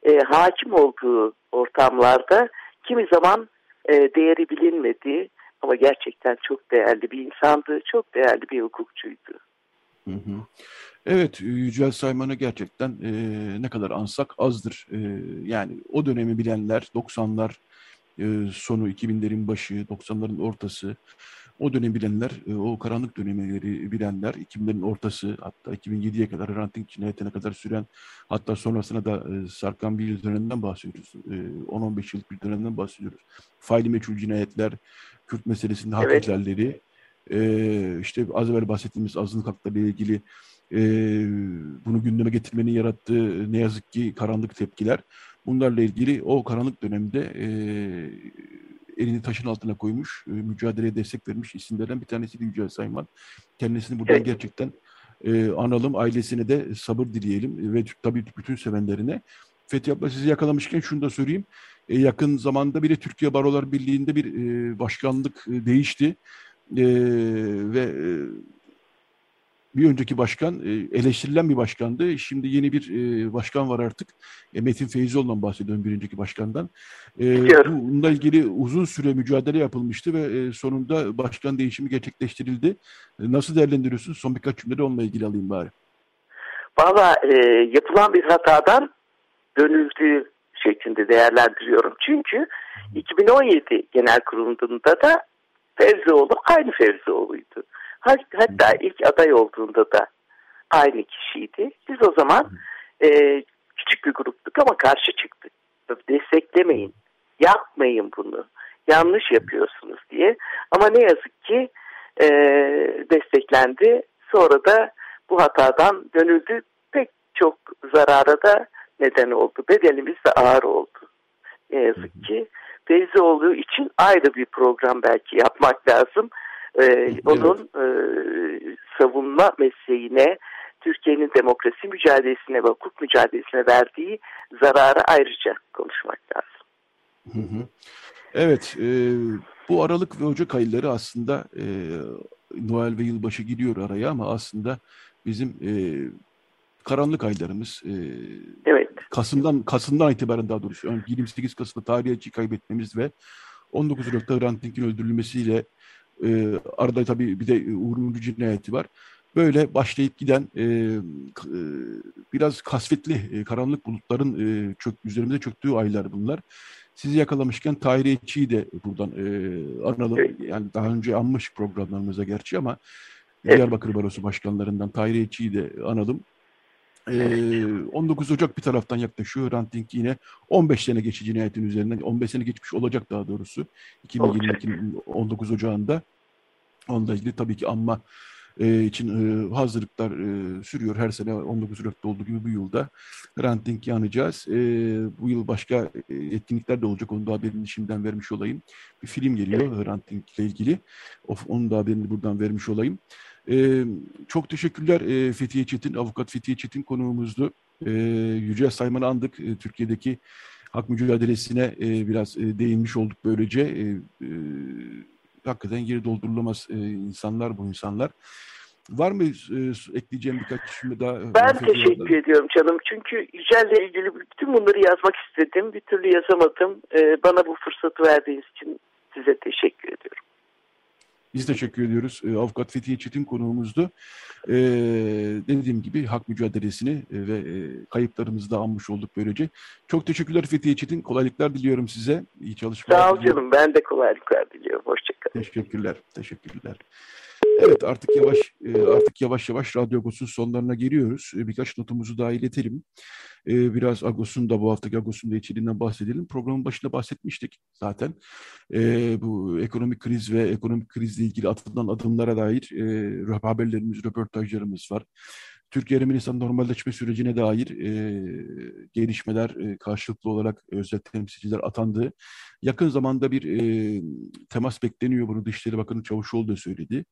e, hakim olduğu ortamlarda kimi zaman e, değeri bilinmedi ama gerçekten çok değerli bir insandı, çok değerli bir hukukçuydu. Hı hı. Evet, Yücel Sayman'ı gerçekten e, ne kadar ansak azdır. E, yani o dönemi bilenler, 90'lar e, sonu, 2000'lerin başı, 90'ların ortası, o dönem bilenler, e, o karanlık dönemleri bilenler, 2000'lerin ortası hatta 2007'ye kadar ranting cinayetine kadar süren hatta sonrasında da e, sarkan bir dönemden bahsediyoruz. 10-15 yıllık bir dönemden bahsediyoruz. Faili meçhul cinayetler, Kürt meselesinin hak evet. ihlalleri, işte az evvel bahsettiğimiz azınlık hakları ile ilgili bunu gündeme getirmenin yarattığı ne yazık ki karanlık tepkiler. Bunlarla ilgili o karanlık dönemde elini taşın altına koymuş, e, mücadeleye destek vermiş isimlerden bir tanesi de Yücel Sayman. Kendisini buradan evet. gerçekten e, analım, ailesine de sabır dileyelim ve tabii bütün sevenlerine. Fethi abla sizi yakalamışken şunu da söyleyeyim. E, yakın zamanda bile Türkiye Barolar Birliği'nde bir e, başkanlık e, değişti. E, ve e, bir önceki başkan e, eleştirilen bir başkandı. Şimdi yeni bir e, başkan var artık. E, Metin Feyzoğlu'ndan bahsediyorum bir önceki başkandan. Bununla ilgili uzun süre mücadele yapılmıştı ve sonunda başkan değişimi gerçekleştirildi. Nasıl değerlendiriyorsunuz? Son birkaç cümlede onunla ilgili alayım bari. Valla e, yapılan bir hatadan dönüldüğü şeklinde değerlendiriyorum. Çünkü 2017 genel kurulunda da Fevzioğlu aynı Fevzioğlu'ydu. Hatta ilk aday olduğunda da aynı kişiydi. Biz o zaman e, küçük bir gruptuk ama karşı çıktık. Desteklemeyin, yapmayın bunu, yanlış yapıyorsunuz diye. Ama ne yazık ki e, desteklendi. Sonra da bu hatadan dönüldü. Pek çok zarara da neden oldu. Bedelimiz de ağır oldu. Ne yazık ki. olduğu için ayrı bir program belki yapmak lazım e, onun e, savunma mesleğine, Türkiye'nin demokrasi mücadelesine ve hukuk mücadelesine verdiği zararı ayrıca konuşmak lazım. Hı hı. Evet, e, bu Aralık ve Ocak ayları aslında e, Noel ve yılbaşı gidiyor araya ama aslında bizim e, karanlık aylarımız. E, evet. Kasım'dan Kasım'dan itibaren daha doğrusu 28 Kasım'da tarihçi kaybetmemiz ve 19 Aralık'ta Hrant Dink'in öldürülmesiyle e, arada tabii bir de Uğur Mumcu cinayeti var. Böyle başlayıp giden e, e, biraz kasvetli e, karanlık bulutların e, çök, üzerimize çöktüğü aylar bunlar. Sizi yakalamışken Tahir Etçi'yi de buradan e, analım. Evet. Yani daha önce anmış programlarımıza gerçi ama evet. Diyarbakır Barosu başkanlarından Tahir Etçi'yi de analım. Ee, 19 Ocak bir taraftan yaklaşıyor. Hrant Dink yine 15 sene geçici cinayetin üzerinden, 15 sene geçmiş olacak daha doğrusu. 2022'nin 19 Ocağı'nda. Onunla ilgili tabii ki anma e, için e, hazırlıklar e, sürüyor. Her sene 19 Ocak'ta olduğu gibi bu yılda Hrant Dink'i anacağız. E, bu yıl başka e, etkinlikler de olacak. Onu da haberini şimdiden vermiş olayım. Bir film geliyor Dink ile ilgili. Of, onun da haberini buradan vermiş olayım. E, çok teşekkürler e, Fethiye Çetin, avukat Fethiye Çetin konuğumuzdu. E, Yüce Sayman'ı andık. E, Türkiye'deki hak mücadelesine e, biraz e, değinmiş olduk böylece. E, e, hakikaten geri doldurulamaz e, insanlar bu insanlar. Var mı e, ekleyeceğim birkaç cümle daha? Ben teşekkür ediyorum canım. Çünkü Yücel'le ilgili bütün bunları yazmak istedim. Bir türlü yazamadım. E, bana bu fırsatı verdiğiniz için size teşekkür ediyorum. Biz teşekkür ediyoruz. E, Avukat Fethiye Çetin konuğumuzdu. E, dediğim gibi hak mücadelesini e, ve e, kayıplarımızı da anmış olduk böylece. Çok teşekkürler Fethiye Çetin. Kolaylıklar diliyorum size. İyi çalışmalar Sağ ol canım. Ben de kolaylıklar diliyorum. Hoşçakalın. Teşekkürler. Teşekkürler. Evet artık yavaş e, artık yavaş yavaş Radyo Agos'un sonlarına geliyoruz. E, birkaç notumuzu daha iletelim. E, biraz Agos'un da bu haftaki Agos'un da içeriğinden bahsedelim. Programın başında bahsetmiştik zaten. Bu ekonomik kriz ve ekonomik krizle ilgili atılan adımlara dair haberlerimiz, röportajlarımız var. Türkiye-Ermenistan normalleşme sürecine dair e, gelişmeler e, karşılıklı olarak özel temsilciler atandı. Yakın zamanda bir e, temas bekleniyor. Bunu Dışişleri Bakanı Çavuşoğlu da söyledi.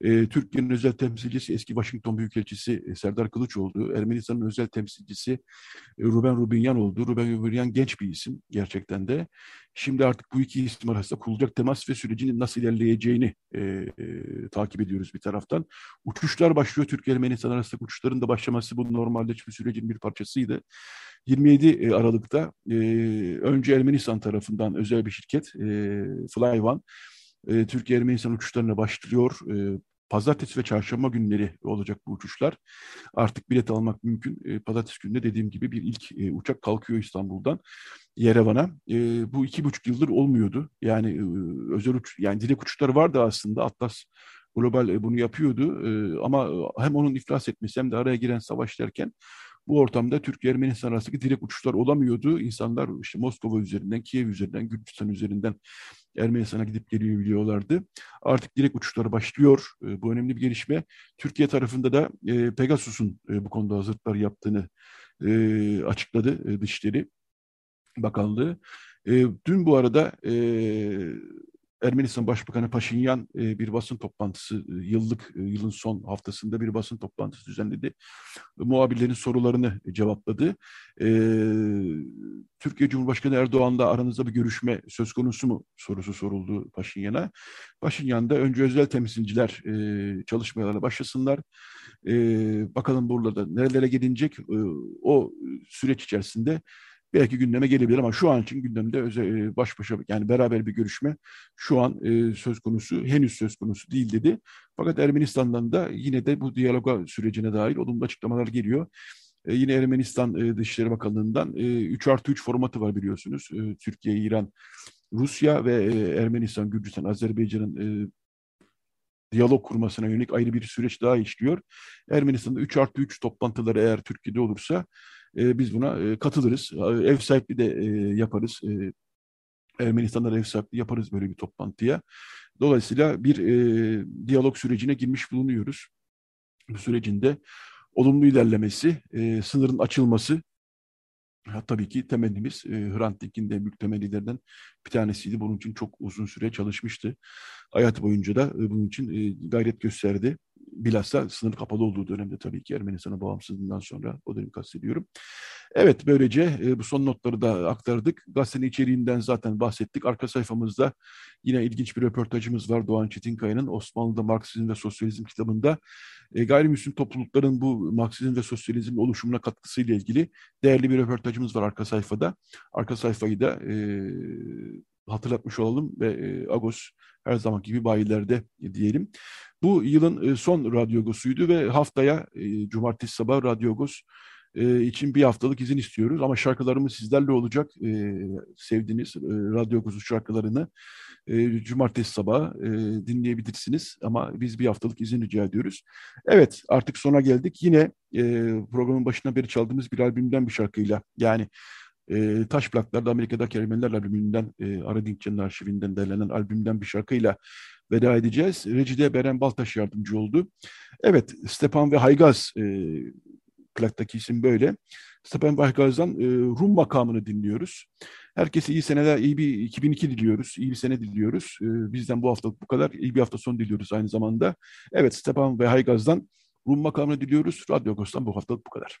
E, Türkiye'nin özel temsilcisi eski Washington Büyükelçisi e, Serdar oldu. Ermenistan'ın özel temsilcisi e, Ruben Rubinyan oldu. Ruben Rubinyan genç bir isim gerçekten de. Şimdi artık bu iki isim arasında kurulacak temas ve sürecinin nasıl ilerleyeceğini e, e, takip ediyoruz bir taraftan. Uçuşlar başlıyor. Türkiye-Ermenistan arasında uçuşların da başlaması bu normalleşme sürecinin bir parçasıydı. 27 e, Aralık'ta e, önce Ermenistan tarafından özel bir şirket e, Flyone e, Türkiye-Ermenistan uçuşlarına başlıyor. E, Pazartesi ve çarşamba günleri olacak bu uçuşlar. Artık bilet almak mümkün. E, pazartesi günde dediğim gibi bir ilk e, uçak kalkıyor İstanbul'dan Yerevan'a. E, bu iki buçuk yıldır olmuyordu. Yani e, özel uç, yani direkt uçuşları vardı aslında. Atlas Global e, bunu yapıyordu. E, ama hem onun iflas etmesi hem de araya giren savaş derken bu ortamda Türkiye-Ermenistan arasındaki direkt uçuşlar olamıyordu. İnsanlar işte Moskova üzerinden, Kiev üzerinden, Gürcistan üzerinden Ermenistan'a gidip geliyor biliyorlardı. Artık direkt uçuşlar başlıyor. E, bu önemli bir gelişme. Türkiye tarafında da e, Pegasus'un e, bu konuda hazırlıklar yaptığını e, açıkladı e, Dışişleri Bakanlığı. E, dün bu arada e, Ermenistan Başbakanı Paşinyan e, bir basın toplantısı, e, yıllık e, yılın son haftasında bir basın toplantısı düzenledi. Muhabirlerin sorularını cevapladı. Türkiye Cumhurbaşkanı Erdoğan'la aranızda bir görüşme söz konusu mu sorusu soruldu Paşinyan'a. Paşinyan da önce özel temsilciler çalışmalarına başlasınlar. Bakalım burada nerelere gelinecek o süreç içerisinde belki gündeme gelebilir ama şu an için gündemde özel, e, baş başa yani beraber bir görüşme şu an e, söz konusu henüz söz konusu değil dedi. Fakat Ermenistan'dan da yine de bu diyaloga sürecine dair olumlu açıklamalar geliyor. E, yine Ermenistan e, Dışişleri Bakanlığı'ndan e, 3 artı 3 formatı var biliyorsunuz. E, Türkiye, İran, Rusya ve e, Ermenistan, Gürcistan, Azerbaycan'ın e, diyalog kurmasına yönelik ayrı bir süreç daha işliyor. Ermenistan'da 3 artı 3 toplantıları eğer Türkiye'de olursa e, biz buna e, katılırız. Ev sahipliği de e, yaparız. E, Ermenistan'da ev sahipliği yaparız böyle bir toplantıya. Dolayısıyla bir e, diyalog sürecine girmiş bulunuyoruz. Bu sürecinde olumlu ilerlemesi, e, sınırın açılması, Ha, tabii ki temennimiz e, Hrant Dink'in de büyük temellilerinden bir tanesiydi. Bunun için çok uzun süre çalışmıştı. Hayat boyunca da e, bunun için e, gayret gösterdi bilhassa sınır kapalı olduğu dönemde tabii ki Ermenistan'a bağımsızlığından sonra o dönemi kastediyorum. Evet böylece e, bu son notları da aktardık. Gazetenin içeriğinden zaten bahsettik. Arka sayfamızda yine ilginç bir röportajımız var Doğan Çetinkaya'nın Osmanlı'da Marksizm ve Sosyalizm kitabında e, gayrimüslim toplulukların bu Marksizm ve Sosyalizm oluşumuna katkısıyla ilgili değerli bir röportajımız var arka sayfada. Arka sayfayı da e, hatırlatmış olalım ve e, Agos her zaman gibi bayilerde diyelim. Bu yılın e, son radyogosuydu ve haftaya e, cumartesi sabah radyogos e, için bir haftalık izin istiyoruz. Ama şarkılarımız sizlerle olacak. Sevdiğiniz radyogosu şarkılarını cumartesi sabah dinleyebilirsiniz. Ama biz bir haftalık izin rica ediyoruz. Evet artık sona geldik. Yine programın başına beri çaldığımız bir albümden bir şarkıyla yani e, Taş Plaklar'da Amerika'daki Ermeniler albümünden, e, Ara arşivinden derlenen albümden bir şarkıyla veda edeceğiz. Recide Beren Baltaş yardımcı oldu. Evet, Stepan ve Haygaz e, plaktaki isim böyle. Stepan ve Haygaz'dan e, Rum makamını dinliyoruz. Herkese iyi seneler, iyi bir 2002 diliyoruz, iyi bir sene diliyoruz. E, bizden bu hafta bu kadar, iyi bir hafta son diliyoruz aynı zamanda. Evet, Stepan ve Haygaz'dan Rum makamını diliyoruz. Radyo Agos'tan bu hafta bu kadar.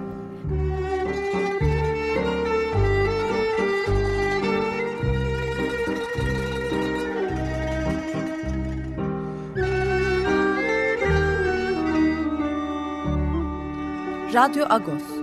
Radyo Agos